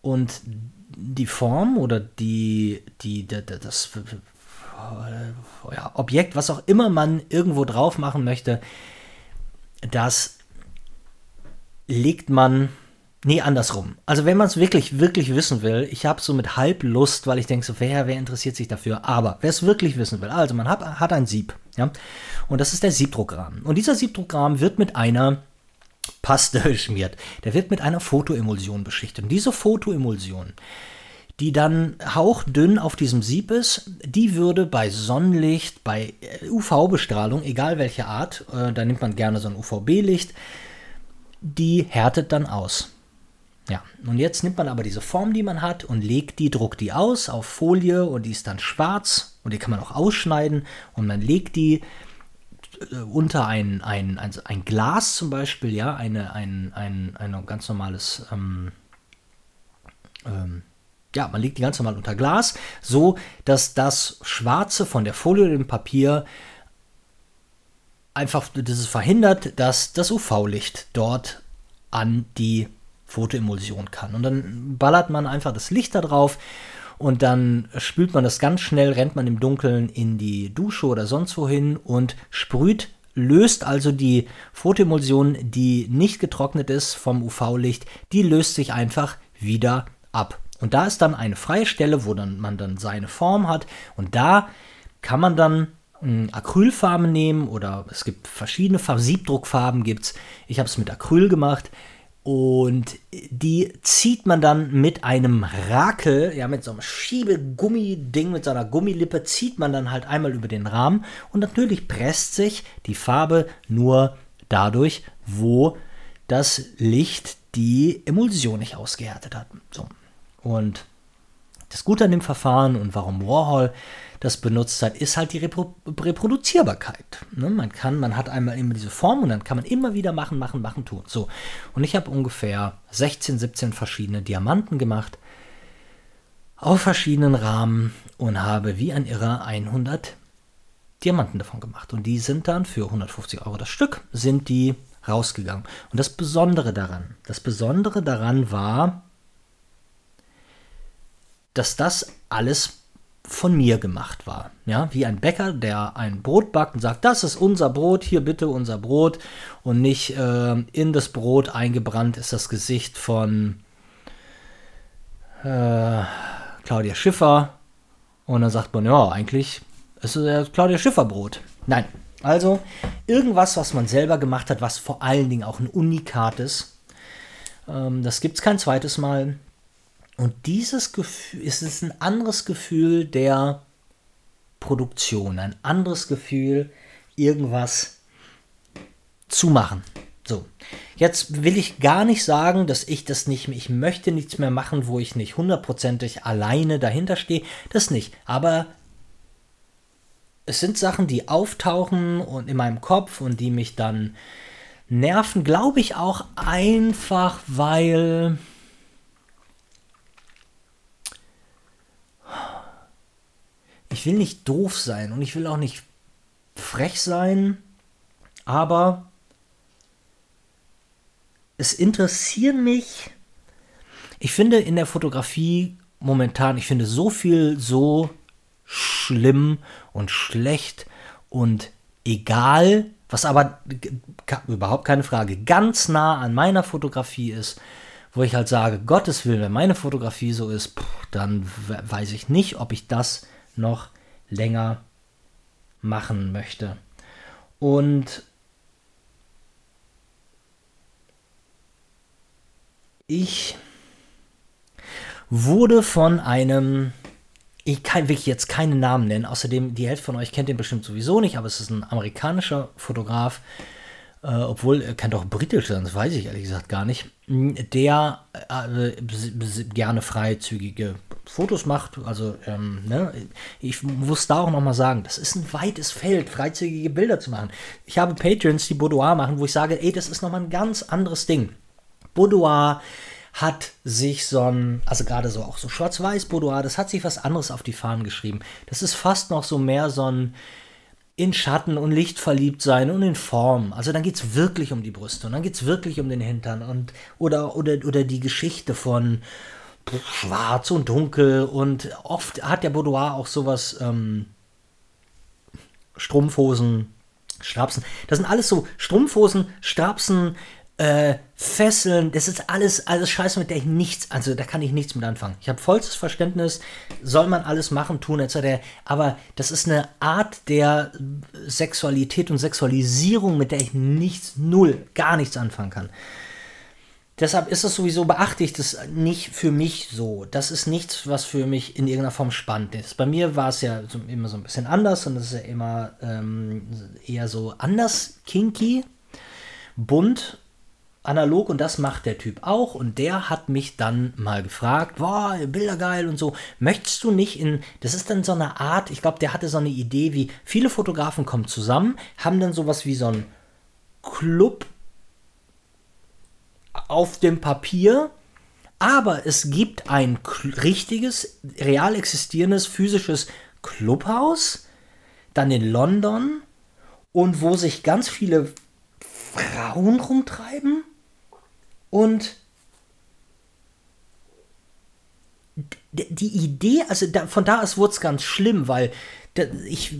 Und die Form oder die, die, die das ja, Objekt, was auch immer man irgendwo drauf machen möchte, das legt man Nee, andersrum. Also wenn man es wirklich, wirklich wissen will, ich habe so mit halb Lust, weil ich denke so, wer, wer interessiert sich dafür? Aber wer es wirklich wissen will, also man hat, hat ein Sieb, ja, und das ist der Siebdruckrahmen. Und dieser Siebdruckrahmen wird mit einer Paste (laughs) beschmiert. Der wird mit einer Fotoemulsion beschichtet. Und diese Fotoemulsion, die dann hauchdünn auf diesem Sieb ist, die würde bei Sonnenlicht, bei äh, UV-Bestrahlung, egal welche Art, äh, da nimmt man gerne so ein UVB-Licht, die härtet dann aus. Ja, und jetzt nimmt man aber diese Form, die man hat, und legt die, druckt die aus auf Folie und die ist dann schwarz und die kann man auch ausschneiden und man legt die äh, unter ein, ein, ein, ein, Glas zum Beispiel, ja, eine, ein, ein, ein ganz normales, ähm, ähm, ja, man legt die ganz normal unter Glas, so dass das Schwarze von der Folie dem Papier einfach, das verhindert, dass das UV-Licht dort an die Fotoemulsion kann. Und dann ballert man einfach das Licht da drauf und dann spült man das ganz schnell, rennt man im Dunkeln in die Dusche oder sonst wohin und sprüht, löst also die Fotoemulsion, die nicht getrocknet ist vom UV-Licht, die löst sich einfach wieder ab. Und da ist dann eine freie Stelle, wo dann man dann seine Form hat und da kann man dann Acrylfarben nehmen oder es gibt verschiedene Farben, Siebdruckfarben gibt es. Ich habe es mit Acryl gemacht und die zieht man dann mit einem Rakel, ja, mit so einem Schiebegummi-Ding, mit so einer Gummilippe, zieht man dann halt einmal über den Rahmen und natürlich presst sich die Farbe nur dadurch, wo das Licht die Emulsion nicht ausgehärtet hat. So. Und das Gute an dem Verfahren und warum Warhol das benutzt hat, ist halt die Repro Reproduzierbarkeit. Ne? Man kann, man hat einmal immer diese Form und dann kann man immer wieder machen, machen, machen, tun. So. Und ich habe ungefähr 16, 17 verschiedene Diamanten gemacht auf verschiedenen Rahmen und habe wie ein Irrer 100 Diamanten davon gemacht. Und die sind dann für 150 Euro das Stück, sind die rausgegangen. Und das Besondere daran, das Besondere daran war, dass das alles von mir gemacht war. Ja, wie ein Bäcker, der ein Brot backt und sagt, das ist unser Brot, hier bitte unser Brot und nicht äh, in das Brot eingebrannt ist das Gesicht von äh, Claudia Schiffer und dann sagt man, ja, eigentlich ist es ja Claudia Schiffer Brot. Nein, also irgendwas, was man selber gemacht hat, was vor allen Dingen auch ein Unikat ist. Ähm, das gibt es kein zweites Mal. Und dieses Gefühl ist es ein anderes Gefühl der Produktion, ein anderes Gefühl, irgendwas zu machen. So, jetzt will ich gar nicht sagen, dass ich das nicht ich möchte nichts mehr machen, wo ich nicht hundertprozentig alleine dahinter stehe. Das nicht. Aber es sind Sachen, die auftauchen und in meinem Kopf und die mich dann nerven, glaube ich auch einfach, weil ich will nicht doof sein und ich will auch nicht frech sein, aber es interessieren mich. Ich finde in der Fotografie momentan, ich finde so viel so schlimm und schlecht und egal, was aber überhaupt keine Frage ganz nah an meiner Fotografie ist, wo ich halt sage, Gottes Willen, wenn meine Fotografie so ist, dann weiß ich nicht, ob ich das noch länger machen möchte. Und ich wurde von einem, ich kann wirklich jetzt keinen Namen nennen, außerdem die Hälfte von euch kennt den bestimmt sowieso nicht, aber es ist ein amerikanischer Fotograf, äh, obwohl er könnte auch britisch sein, das weiß ich ehrlich gesagt gar nicht, der äh, gerne freizügige Fotos macht. Also, ähm, ne, ich muss da auch nochmal sagen, das ist ein weites Feld, freizügige Bilder zu machen. Ich habe Patrons, die Boudoir machen, wo ich sage, ey, das ist nochmal ein ganz anderes Ding. Boudoir hat sich so ein, also gerade so auch so schwarz-weiß Boudoir, das hat sich was anderes auf die Fahnen geschrieben. Das ist fast noch so mehr so ein in Schatten und Licht verliebt sein und in Form. Also dann geht es wirklich um die Brüste und dann geht es wirklich um den Hintern und oder, oder, oder die Geschichte von schwarz und dunkel und oft hat der Boudoir auch sowas ähm, Strumpfhosen, Strapsen. Das sind alles so Strumpfhosen, Strapsen, äh, Fesseln, das ist alles, alles Scheiße, mit der ich nichts, also da kann ich nichts mit anfangen. Ich habe vollstes Verständnis, soll man alles machen, tun, etc. Aber das ist eine Art der Sexualität und Sexualisierung, mit der ich nichts, null, gar nichts anfangen kann. Deshalb ist es sowieso, beachte ich das nicht für mich so. Das ist nichts, was für mich in irgendeiner Form spannend ist. Bei mir war es ja so, immer so ein bisschen anders und es ist ja immer ähm, eher so anders kinky, bunt analog und das macht der Typ auch und der hat mich dann mal gefragt, boah, Bilder geil und so, möchtest du nicht in, das ist dann so eine Art, ich glaube, der hatte so eine Idee wie, viele Fotografen kommen zusammen, haben dann sowas wie so ein Club auf dem Papier, aber es gibt ein richtiges, real existierendes physisches Clubhaus, dann in London und wo sich ganz viele Frauen rumtreiben und die Idee, also da, von da aus wurde es ganz schlimm, weil ich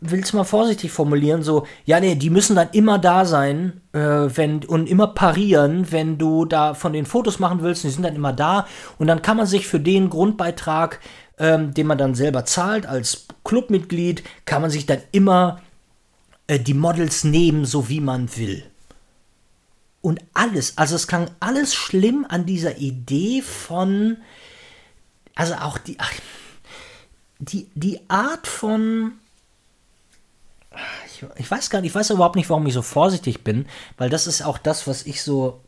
will es mal vorsichtig formulieren, so, ja, nee, die müssen dann immer da sein, äh, wenn, und immer parieren, wenn du da von den Fotos machen willst, die sind dann immer da und dann kann man sich für den Grundbeitrag, ähm, den man dann selber zahlt als Clubmitglied, kann man sich dann immer äh, die Models nehmen, so wie man will. Und alles, also es klang alles schlimm an dieser Idee von, also auch die, die, die Art von. Ich, ich, weiß gar nicht, ich weiß überhaupt nicht, warum ich so vorsichtig bin, weil das ist auch das, was ich so.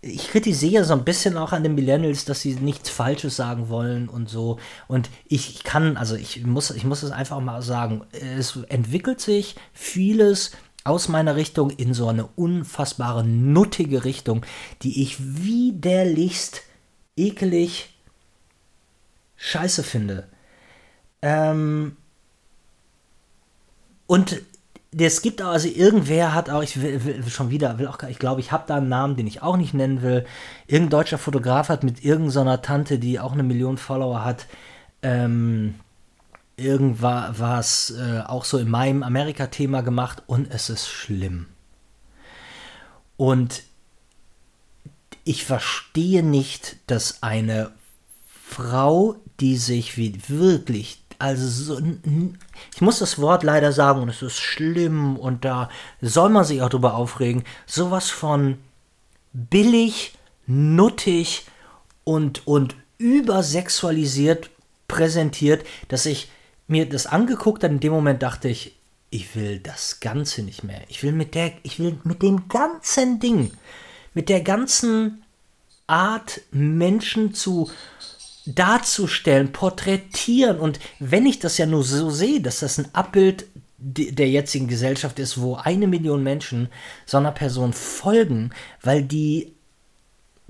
Ich kritisiere so ein bisschen auch an den Millennials, dass sie nichts Falsches sagen wollen und so. Und ich kann, also ich muss, ich muss es einfach mal sagen, es entwickelt sich vieles aus meiner Richtung in so eine unfassbare, nuttige Richtung, die ich widerlichst ekelig scheiße finde. Ähm, und es gibt auch, also irgendwer hat auch, ich will, will schon wieder, will auch, ich glaube, ich habe da einen Namen, den ich auch nicht nennen will. Irgendein deutscher Fotograf hat mit irgendeiner Tante, die auch eine Million Follower hat, ähm, irgendwas äh, auch so in meinem Amerika-Thema gemacht und es ist schlimm. Und ich verstehe nicht, dass eine Frau, die sich wie wirklich, also so, ich muss das Wort leider sagen und es ist schlimm und da soll man sich auch drüber aufregen, sowas von billig, nuttig und, und übersexualisiert präsentiert, dass ich mir das angeguckt habe, in dem Moment dachte ich, ich will das Ganze nicht mehr. Ich will mit der, ich will mit dem ganzen Ding, mit der ganzen Art, Menschen zu darzustellen, porträtieren. Und wenn ich das ja nur so sehe, dass das ein Abbild der jetzigen Gesellschaft ist, wo eine Million Menschen so einer Person folgen, weil die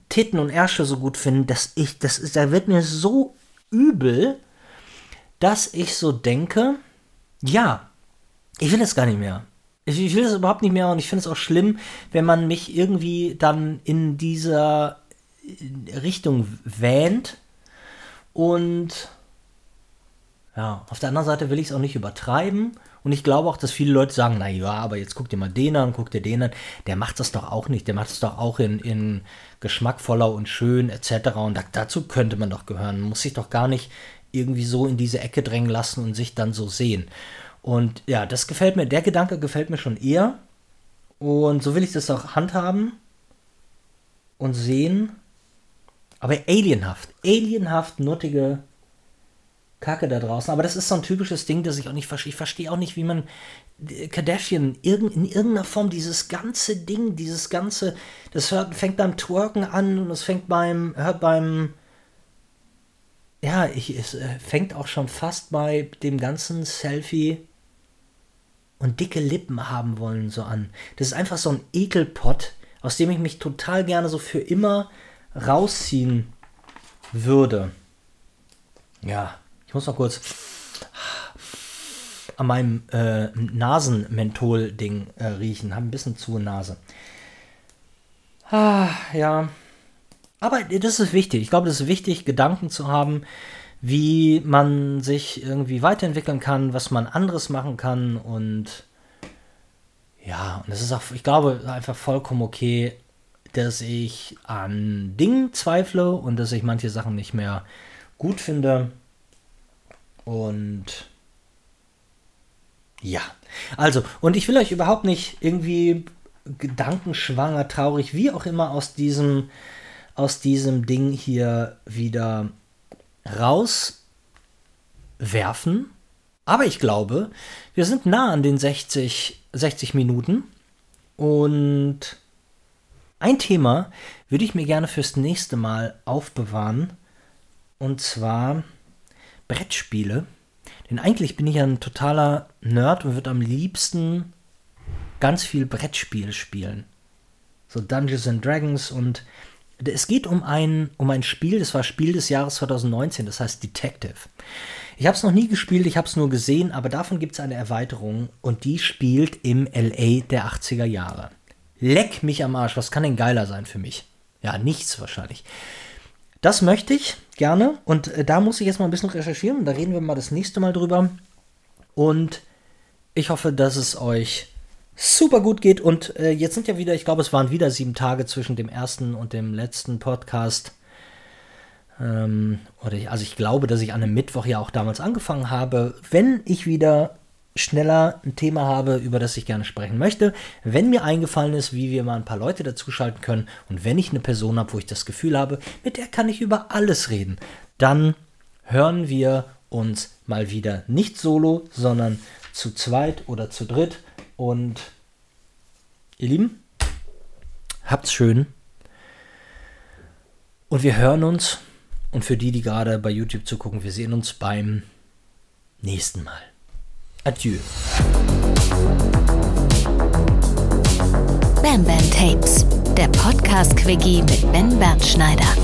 Titten und Ärsche so gut finden, dass ich, das ist, da wird mir so übel, dass ich so denke, ja, ich will das gar nicht mehr. Ich, ich will das überhaupt nicht mehr und ich finde es auch schlimm, wenn man mich irgendwie dann in dieser Richtung wähnt und ja, auf der anderen Seite will ich es auch nicht übertreiben. Und ich glaube auch, dass viele Leute sagen, na ja, aber jetzt guck dir mal den an, guck dir den an. Der macht das doch auch nicht. Der macht es doch auch in, in geschmackvoller und schön etc. Und da, dazu könnte man doch gehören. Man muss sich doch gar nicht irgendwie so in diese Ecke drängen lassen und sich dann so sehen. Und ja, das gefällt mir, der Gedanke gefällt mir schon eher. Und so will ich das auch handhaben und sehen. Aber alienhaft, alienhaft nuttige Kacke da draußen. Aber das ist so ein typisches Ding, das ich auch nicht verstehe. Ich verstehe auch nicht, wie man Kardashian in irgendeiner Form dieses ganze Ding, dieses ganze, das hört, fängt beim Twerken an und es fängt beim, hört beim, ja, ich, es äh, fängt auch schon fast bei dem ganzen Selfie und dicke Lippen haben wollen so an. Das ist einfach so ein Ekelpott, aus dem ich mich total gerne so für immer rausziehen würde. Ja, ich muss noch kurz an meinem äh, Nasenmenthol-Ding äh, riechen. Habe ein bisschen zu Nase. Ah, ja. Aber das ist wichtig. Ich glaube, das ist wichtig, Gedanken zu haben, wie man sich irgendwie weiterentwickeln kann, was man anderes machen kann und ja, und es ist auch, ich glaube, einfach vollkommen okay, dass ich an Dingen zweifle und dass ich manche Sachen nicht mehr gut finde. Und ja, also, und ich will euch überhaupt nicht irgendwie gedankenschwanger, traurig, wie auch immer aus diesem, aus diesem Ding hier wieder rauswerfen. Aber ich glaube, wir sind nah an den 60, 60 Minuten und ein Thema würde ich mir gerne fürs nächste Mal aufbewahren. Und zwar Brettspiele. Denn eigentlich bin ich ja ein totaler Nerd und würde am liebsten ganz viel Brettspiel spielen. So Dungeons and Dragons und es geht um ein, um ein Spiel, das war Spiel des Jahres 2019, das heißt Detective. Ich habe es noch nie gespielt, ich habe es nur gesehen, aber davon gibt es eine Erweiterung und die spielt im LA der 80er Jahre. Leck mich am Arsch, was kann denn geiler sein für mich? Ja, nichts wahrscheinlich. Das möchte ich, gerne. Und äh, da muss ich jetzt mal ein bisschen recherchieren. Da reden wir mal das nächste Mal drüber. Und ich hoffe, dass es euch super gut geht. Und äh, jetzt sind ja wieder, ich glaube, es waren wieder sieben Tage zwischen dem ersten und dem letzten Podcast. Ähm, oder ich, also ich glaube, dass ich an einem Mittwoch ja auch damals angefangen habe. Wenn ich wieder schneller ein Thema habe, über das ich gerne sprechen möchte, wenn mir eingefallen ist, wie wir mal ein paar Leute dazuschalten können und wenn ich eine Person habe, wo ich das Gefühl habe, mit der kann ich über alles reden, dann hören wir uns mal wieder nicht solo, sondern zu zweit oder zu dritt und ihr Lieben, habt's schön und wir hören uns und für die, die gerade bei YouTube zugucken, wir sehen uns beim nächsten Mal. Adieu. Bam Bam Tapes, der Podcast-Quickie mit Ben Bernschneider.